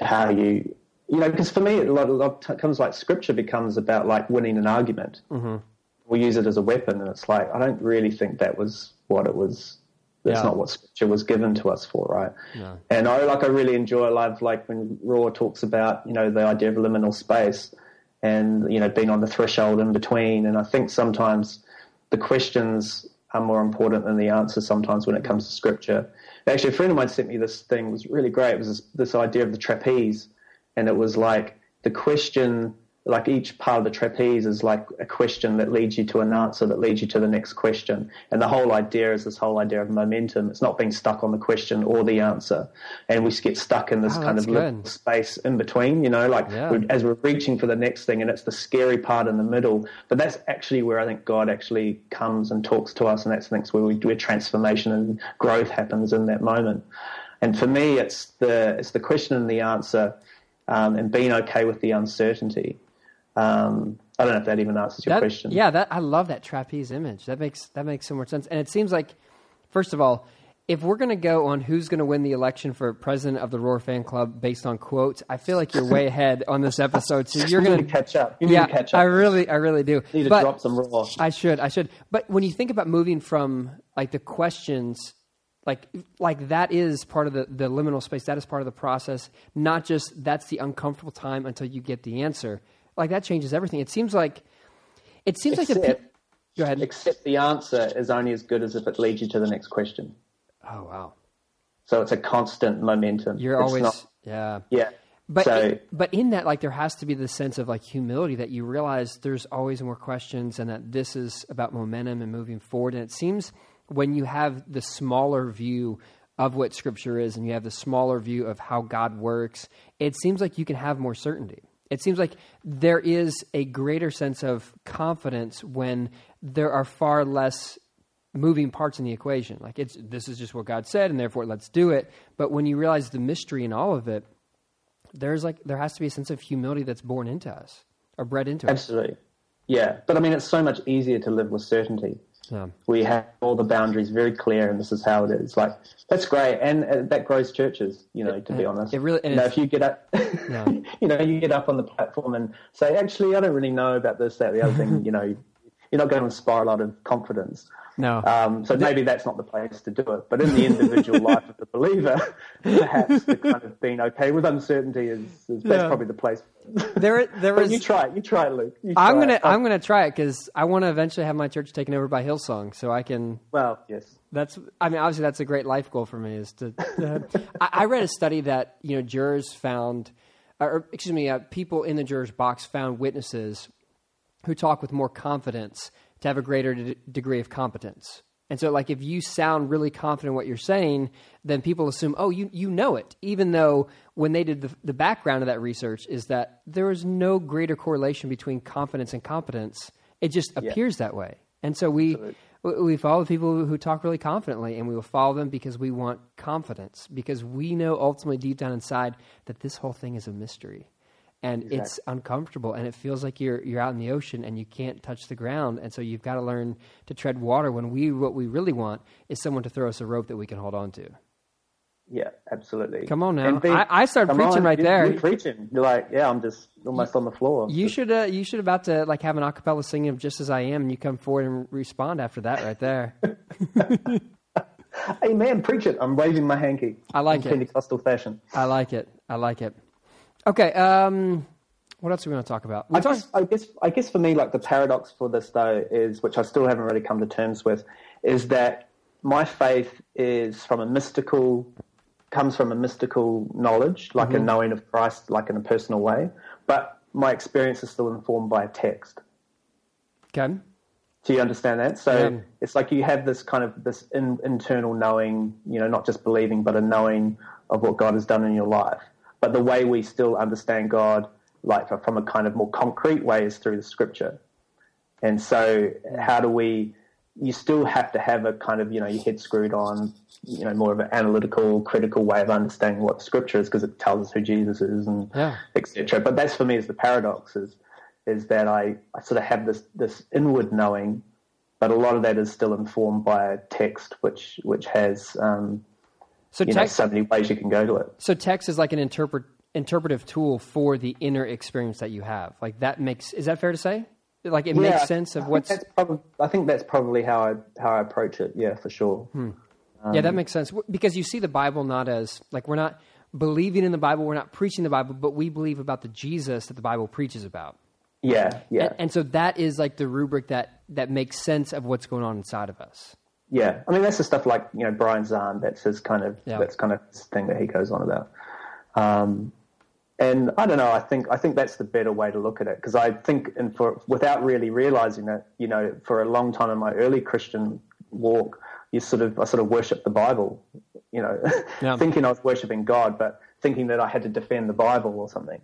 how you, you know, because for me, a lot, a lot of times like scripture becomes about like winning an argument. Mm-hmm. We use it as a weapon, and it's like I don't really think that was what it was. That's Yeah. not what scripture was given to us for, right? No. And I like I really enjoy love like when Rohr talks about you know the idea of liminal space and you know being on the threshold in between. And I think sometimes the questions are more important than the answers sometimes when it comes to scripture. Actually, a friend of mine sent me this thing. It was really great. It was this, this idea of the trapeze, and it was like the question. Like each part of the trapeze is like a question that leads you to an answer that leads you to the next question. And the whole idea is this whole idea of momentum. It's not being stuck on the question or the answer. And we get stuck in this Oh, kind of little good. space in between, you know, like Yeah. we're- as we're reaching for the next thing and it's the scary part in the middle. But that's actually where I think God actually comes and talks to us and that's next where we where transformation and growth happens in that moment. And for me it's the it's the question and the answer um, and being okay with the uncertainty. Um, I don't know if that even answers your That- question. Yeah, that I love that trapeze image. That makes that makes so much sense. And it seems like, first of all, if we're going to go on who's going to win the election for president of the Rohr Fan Club based on quotes, I feel like you're way ahead on this episode. So you're going to catch up. You need yeah, to catch up. I really, I really do. You need to drop some Rohr. I should, I should. But when you think about moving from like the questions like like that is part of the, the liminal space that is part of the process not just that's the uncomfortable time until you get the answer like that changes everything. It seems like it seems Except, like the go ahead. except the answer is only as good as if it leads you to the next question. Oh wow. So it's a constant momentum. You're It's always not- yeah. Yeah. But so in, but in that like there has to be the sense of like humility that you realize there's always more questions and that this is about momentum and moving forward. And it seems when you have the smaller view of what scripture is and you have the smaller view of how God works it seems like you can have more certainty it seems like there is a greater sense of confidence when there are far less moving parts in the equation. Like it's this is just what God said and therefore let's do it. But when you realize the mystery in all of it there's like there has to be a sense of humility that's born into us or bred into us. absolutely. Yeah. But i mean it's so much easier to live with certainty Yeah. we have all the boundaries very clear and this is how it is like that's great and uh, that grows churches you know to be honest it really- and you know if you get up Yeah. you know you get up on the platform and say actually i don't really know about this that the other thing you know you're not going to inspire a lot of confidence No. um, so maybe that's not the place to do it but in the individual life of the believer perhaps the kind of being okay with uncertainty is, is that's Yeah. probably the place there there but you try it you try it luke You I'm gonna it. I'm gonna try it because I want to eventually have my church taken over by Hillsong, so I can. well yes That's I mean obviously that's a great life goal for me is to. to I, I read a study that you know jurors found, or excuse me, uh, people in the jurors box found witnesses who talk with more confidence to have a greater d- degree of competence. And so, like, if you sound really confident in what you're saying, then people assume, oh, you, you know it. Even though when they did the, the background of that research is that there is no greater correlation between confidence and competence. It just appears that way. And so we, we we follow the people who talk really confidently, and we will follow them because we want confidence, because we know ultimately deep down inside that this whole thing is a mystery and it's uncomfortable and it feels like you're you're out in the ocean and you can't touch the ground and so you've got to learn to tread water when we what we really want is someone to throw us a rope that we can hold on to Yeah, absolutely. Come on now. And I- I started preaching right you- there. You're preaching. You're like, yeah, I'm just almost on the floor. you should uh, you should about to like have an acapella singing of just as i am and you come forward and respond after that right there hey, man, preach it. I'm waving my hanky. I like in it. Pentecostal fashion. i like it i like it okay um what else are we going to talk about I guess, I guess, I guess for me, like the paradox for this though is, which I still haven't really come to terms with, is that my faith is from a mystical, comes from a mystical knowledge, like Mm-hmm. a knowing of Christ, like in a personal way, but my experience is still informed by a text. okay Do you understand that? So Yeah. it's like you have this kind of this in, internal knowing, you know, not just believing, but a knowing of what God has done in your life. But the way we still understand God, like from a kind of more concrete way, is through the Scripture. And so, how do we? You still have to have a kind of, you know, your head screwed on, you know, more of an analytical, critical way of understanding what the Scripture is, because it tells us who Jesus is and Yeah. etc. But that's for me is the paradox is is that I, I sort of have this this inward knowing, but a lot of that is still informed by a text, which which has um, so you know so many ways you can go to it. so text is like an interpret interpretive tool for the inner experience that you have. Like that makes is that fair to say? Like it Yeah, makes sense of think what's that's probably, I think that's probably how I how I approach it. Yeah, for sure. yeah Um, that makes sense. Because you see the bible not as like we're not believing in the bible we're not preaching the bible but we believe about the jesus that the bible preaches about. Yeah, yeah, and, and so that is like the rubric that that makes sense of what's going on inside of us yeah. I mean, that's the stuff like you know Brian Zahnd. That's his kind of Yeah. that's kind of thing that he goes on about. Um, and I don't know. I think I think that's the better way to look at it because I think, and for without really realizing it, you know, for a long time in my early Christian walk, you sort of I sort of worshipped the Bible, you know, Yeah. thinking I was worshiping God, but thinking that I had to defend the Bible or something.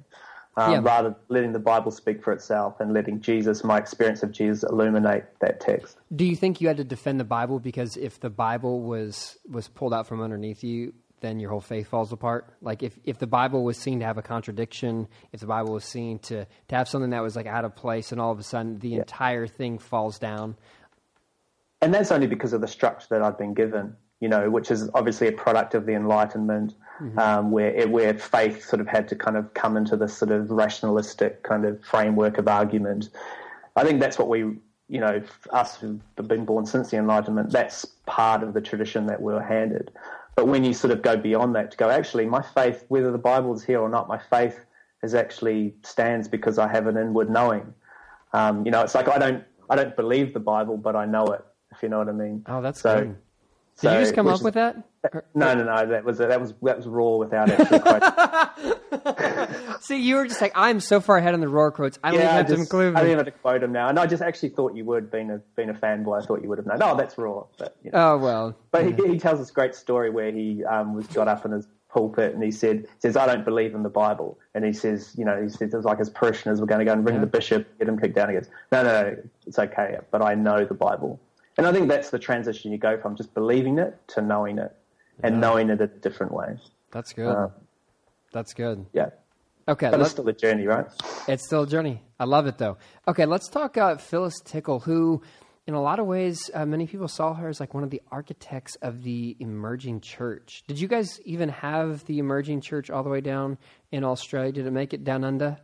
Um, Yeah. Rather letting the Bible speak for itself and letting Jesus, my experience of Jesus, illuminate that text. do you think you had to defend the bible because if the bible was was pulled out from underneath you then your whole faith falls apart like if if the bible was seen to have a contradiction if the bible was seen to to have something that was like out of place and all of a sudden the entire thing falls down and that's only because of the structure that I've been given, you know, which is obviously a product of the Enlightenment, um, where it, where faith sort of had to kind of come into this sort of rationalistic kind of framework of argument. I think that's what we you know, us who've been born since the Enlightenment, that's part of the tradition that we're handed. But when you sort of go beyond that to go, actually, my faith, whether the Bible's here or not, my faith is actually stands because I have an inward knowing. Um, you know, it's like I don't I don't believe the Bible, but I know it. If you know what I mean. Oh, that's so. good. Did so, you just come up is, with that? No, no, no. That was that was that was Rohr without actually. See, you were just like, I'm so far ahead on the Rohr quotes. I don't yeah, even have just, to include. I didn't have to quote him now, and I just actually thought you would, being a being a fanboy. I thought you would have known. Oh, that's Rohr. But, you know. Oh well. But yeah. he he tells this great story where he um, was got up in his pulpit and he said says I don't believe in the Bible and he says you know he says it's like his parishioners were going to go and ring yeah. the bishop get him kicked down he goes no no no it's okay but I know the Bible and I think that's the transition you go from just believing it to knowing it and yeah. knowing it in a different way that's good uh, that's good yeah okay but it's still a journey right it's still a journey I love it though okay let's talk uh, Phyllis Tickle who in a lot of ways, uh, many people saw her as like one of the architects of the emerging church. Did you guys even have the emerging church all the way down in Australia? Did it make it down under?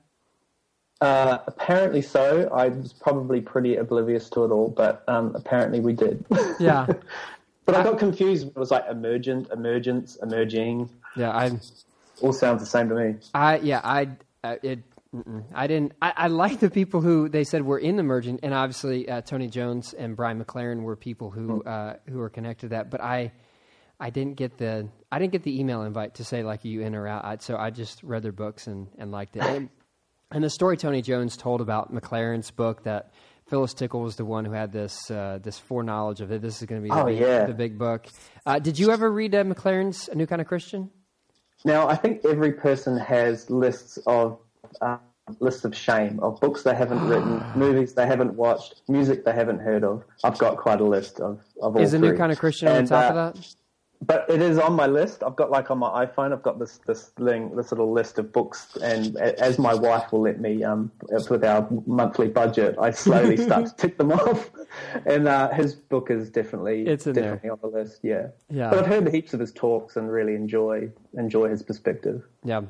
Uh, apparently so. I was probably pretty oblivious to it all, but um, apparently we did. Yeah. but I, got confused. It was like emergent, emergence, emerging. Yeah, I. All sounds the same to me. I yeah, I uh, it Mm-mm. I didn't. I, I like the people who they said were in the emergent, and obviously uh, Tony Jones and Brian McLaren were people who mm. uh, who were connected to that. But I, I didn't get the I didn't get the email invite to say like you in or out. I, so I just read their books and, and liked it. And, and, the story Tony Jones told about McLaren's book that Phyllis Tickle was the one who had this uh, this foreknowledge of it. This is going to be the, oh, big, yeah. the big book. Uh, did you ever read uh, McLaren's A New Kind of Christian? Now I think every person has lists of uh, list of shame of books they haven't written, movies they haven't watched, music they haven't heard of. I've got quite a list of, of all Is a new kind of Christian and, on top uh, of that? But it is on my list. I've got like on my iPhone. I've got this this thing, this little list of books, and as my wife will let me, um, with our monthly budget, I slowly start to tick them off. And uh, his book is definitely it's definitely there. on the list. Yeah, yeah. But I've heard heaps of his talks and really enjoy enjoy his perspective. Yeah,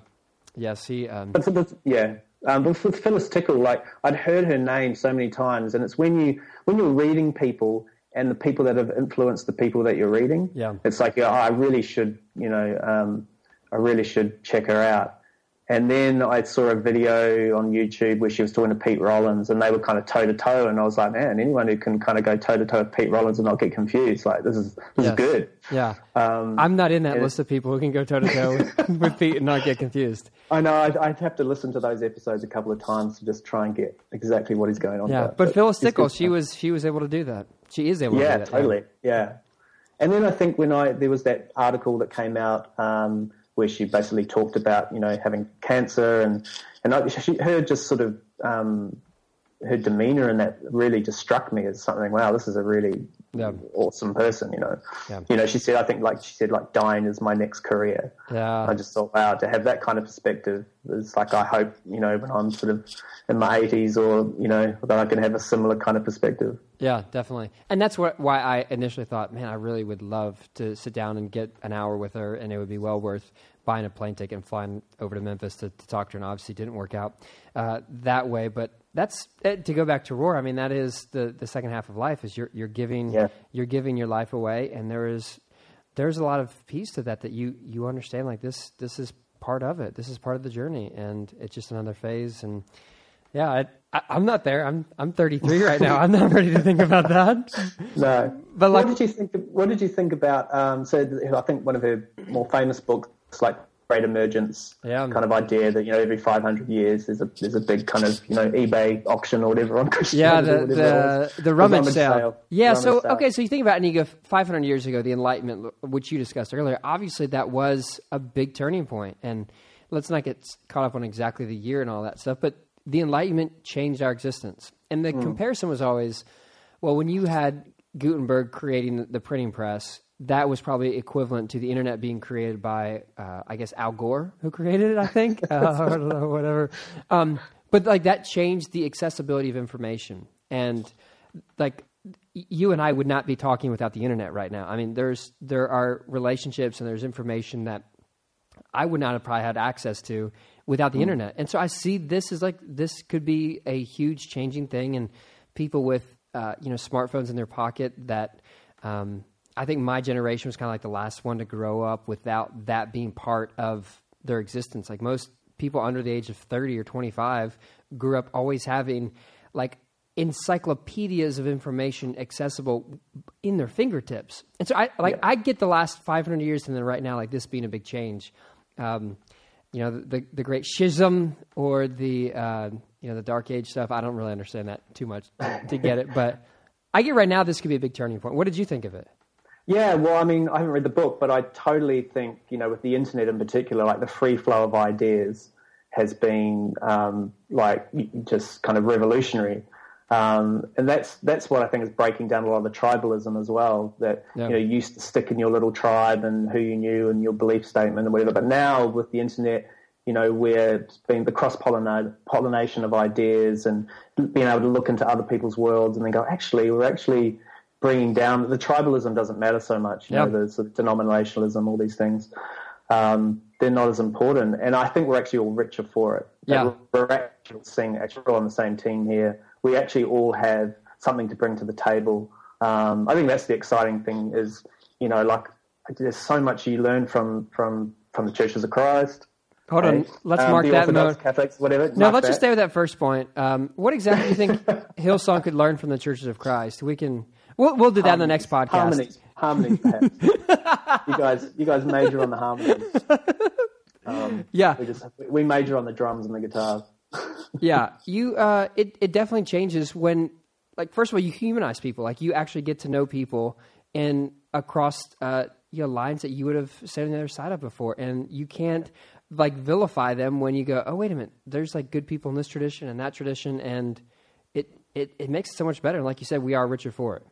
yeah. See, um... but, but yeah, um, but with Phyllis Tickle, like I'd heard her name so many times, and it's when you when you're reading people and the people that have influenced the people that you're reading. Yeah, it's like oh, I really should, you know, um, I really should check her out. And then I saw a video on YouTube where she was talking to Pete Rollins, and they were kind of toe to toe. And I was like, man, anyone who can kind of go toe to toe with Pete Rollins and not get confused, like this is this yes. is good. Yeah, um, I'm not in that list of people who can go toe to toe with Pete and not get confused. I know. I'd, I'd, have to listen to those episodes a couple of times to just try and get exactly what is going on. Yeah, there. but, but Phyllis Tickle, she was she was able to do that. She is able yeah, to do that. Totally. Yeah, totally. Yeah. And then I think when I there was that article that came out. Um, where she basically talked about you know having cancer and and I, she, her just sort of um, her demeanor and that really just struck me as something. Wow, this is a really yeah. awesome person. You know, yeah. you know. She said, I think like she said, like dying is my next career. Yeah. I just thought, wow, to have that kind of perspective is like I hope you know when I'm sort of in my 80s or you know that I can have a similar kind of perspective. Yeah, definitely. And that's what why I initially thought, man, I really would love to sit down and get an hour with her, and it would be well worth buying a plane ticket and flying over to Memphis to, to talk to her. And obviously, didn't work out uh, that way. But that's uh, to go back to Rohr. I mean, that is the, the second half of life. Is you're you're giving yeah. You're giving your life away, and there is there's a lot of peace to that that you you understand. Like this this is part of it. This is part of the journey, and it's just another phase. And yeah, I, am not there. I'm I'm 33 right now. I'm not ready to think about that. No, but like, what did you think? What did you think about? Um, so I think one of her more famous books like great emergence yeah. kind of idea that you know every 500 years there's a there's a big kind of you know eBay auction or whatever on Christianity. Yeah, the the, the rummage, sale. sale. Yeah, rummage so sale. okay, so you think about Inigo 500 years ago, the Enlightenment, which you discussed earlier. Obviously, that was a big turning point, and let's not get caught up on exactly the year and all that stuff, but the Enlightenment changed our existence, and the mm. comparison was always, well, when you had Gutenberg creating the printing press that was probably equivalent to the internet being created by, uh, I guess, Al Gore, who created it, I think. uh, I don't know, whatever. Um, but like that changed the accessibility of information. And like you and I would not be talking without the internet right now. I mean, there's there are relationships and there's information that I would not have probably had access to without the mm. internet. And so I see this as like this could be a huge changing thing, and people with uh, you know smartphones in their pocket that um, I think my generation was kind of like the last one to grow up without that being part of their existence. Like most people under the age of 30 or 25 grew up always having like encyclopedias of information accessible in their fingertips. And so I like yeah. I get the last 500 years and then right now like this being a big change. Um, you know the the great schism or the uh, you know the dark age stuff. I don't really understand that too much to get it, but I get right now this could be a big turning point. What did you think of it? Yeah, well, I mean, I haven't read the book, but I totally think, you know, with the internet in particular, like the free flow of ideas has been um, like just kind of revolutionary. Um, and that's that's what I think is breaking down a lot of the tribalism as well. That yeah. you know, you used to stick in your little tribe and who you knew and your belief statement and whatever. But now with the internet, you know, we're being the cross pollination of ideas and being able to look into other people's worlds and then go, actually, we're actually bringing down the tribalism doesn't matter so much. You yep. know, the sort of denominationalism, all these things, um, they're not as important. And I think we're actually all richer for it. Yeah, we're actually seeing actually all on the same team here. We actually all have something to bring to the table. Um, I think that's the exciting thing. Is you know, like there's so much you learn from from from the churches of Christ. Hold on, let's um, mark that note. Catholics, whatever. No, let's that. just stay with that first point. Um, what exactly do you think Hillsong could learn from the churches of Christ? We can We'll, we'll do that in the next podcast. Harmonies, harmonies, perhaps. you guys, you guys major on the harmonies. Um, yeah, we just we major on the drums and the guitars. yeah, you. Uh, it it definitely changes when, like, first of all, you humanize people. Like, you actually get to know people and across uh, you know lines that you would have said on the other side of before, and you can't like vilify them when you go, oh wait a minute, there's like good people in this tradition and that tradition, and it it it makes it so much better. And like you said, we are richer for it.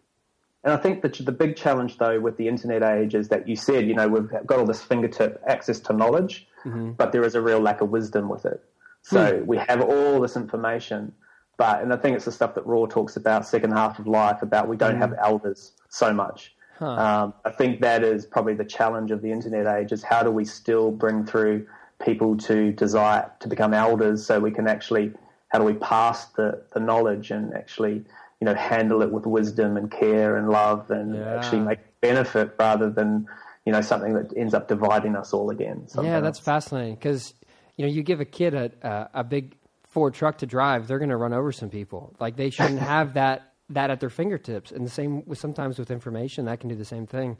And I think that the big challenge, though, with the internet age is that you said, you know, we've got all this fingertip access to knowledge, mm-hmm. but there is a real lack of wisdom with it. So mm. we have all this information, but, and I think it's the stuff that Rohr talks about, second half of life, about we don't mm. have elders so much. Huh. Um, I think that is probably the challenge of the internet age is how do we still bring through people to desire to become elders so we can actually, how do we pass the, the knowledge and actually – you know, handle it with wisdom and care and love and yeah. actually make benefit rather than, you know, something that ends up dividing us all again. Yeah, that's fascinating because, you know, you give a kid a, a, a big Ford truck to drive, they're going to run over some people. Like they shouldn't have that, that at their fingertips. And the same with sometimes with information, that can do the same thing.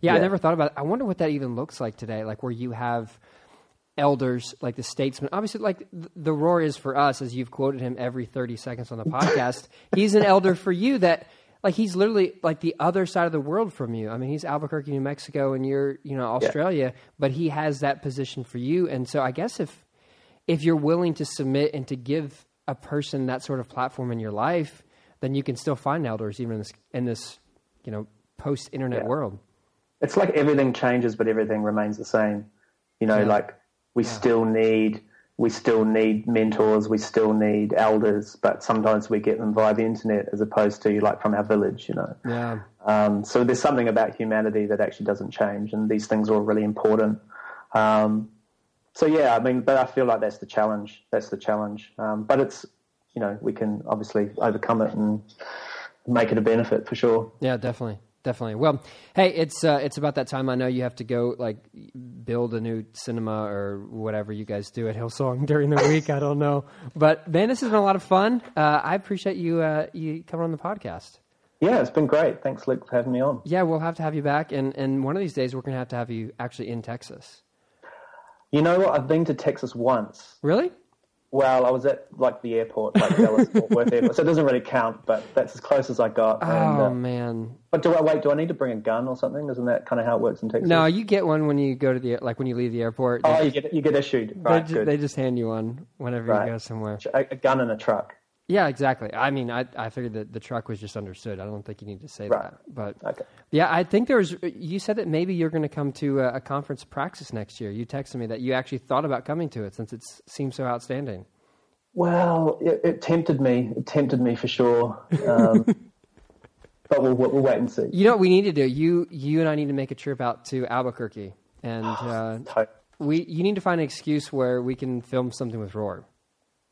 Yeah, yeah, I never thought about it. I wonder what that even looks like today, like where you have – elders, like the statesmen. Obviously, like the Rohr is for us, as you've quoted him every 30 seconds on the podcast. he's an elder for you that, like, he's literally like the other side of the world from you. I mean, he's Albuquerque, New Mexico, and you're, you know, Australia, yeah. but he has that position for you. And so I guess if, if you're willing to submit and to give a person that sort of platform in your life, then you can still find elders even in this, in this you know, post internet yeah. world. It's like everything changes, but everything remains the same. You know, yeah. like we yeah. still need we still need mentors, we still need elders, but sometimes we get them via the internet as opposed to like from our village, you know. Yeah. Um, so there's something about humanity that actually doesn't change, and these things are all really important. Um, so yeah, I mean, but I feel like that's the challenge. That's the challenge. Um, but it's you know we can obviously overcome it and make it a benefit for sure. Yeah, definitely definitely. Well, hey, it's uh, it's about that time. I know you have to go like build a new cinema or whatever you guys do at Hillsong during the week. I don't know, but man, this has been a lot of fun. Uh, I appreciate you uh, you coming on the podcast. Yeah, it's been great. Thanks, Luke, for having me on. Yeah, we'll have to have you back, and and one of these days we're going to have to have you actually in Texas. You know what? I've been to Texas once. Really? Well, I was at like the airport, like Dallas Fort Worth Airport, so it doesn't really count. But that's as close as I got. And, oh uh, man! But do I wait? Do I need to bring a gun or something? Isn't that kind of how it works in Texas? No, you get one when you go to the like when you leave the airport. Oh, you get you get issued. Right, they, just, they just hand you one whenever right. you go somewhere. A, a gun in a truck. Yeah, exactly. I mean, I I figured that the truck was just understood. I don't think you need to say right. that. But okay. yeah, I think there was. You said that maybe you're going to come to a, a conference praxis next year. You texted me that you actually thought about coming to it since it seems so outstanding. Well, it, it, tempted me. It tempted me for sure. Um, but we'll, we'll, wait and see. You know what we need to do? You you and I need to make a trip out to Albuquerque, and uh, we you need to find an excuse where we can film something with Rohr.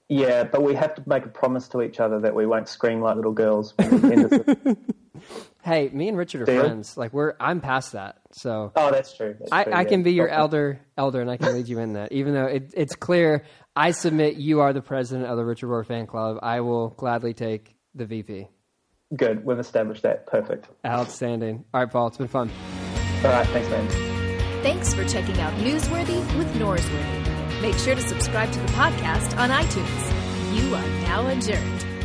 Yeah, but we have to make a promise to each other that we won't scream like little girls. hey, me and Richard are Deal? friends. Like we're, I'm past that. So. Oh, that's true. That's I, true, I yeah. can be your okay. elder, elder, and I can lead you in that. Even though it, it's clear, I submit you are the president of the Richard Rohr fan club. I will gladly take the VP. Good. We've established that. Perfect. Outstanding. All right, Paul. It's been fun. All right. Thanks, man. Thanks for checking out Newsworthy with Norsworthy. Make sure to subscribe to the podcast on iTunes. You are now adjourned.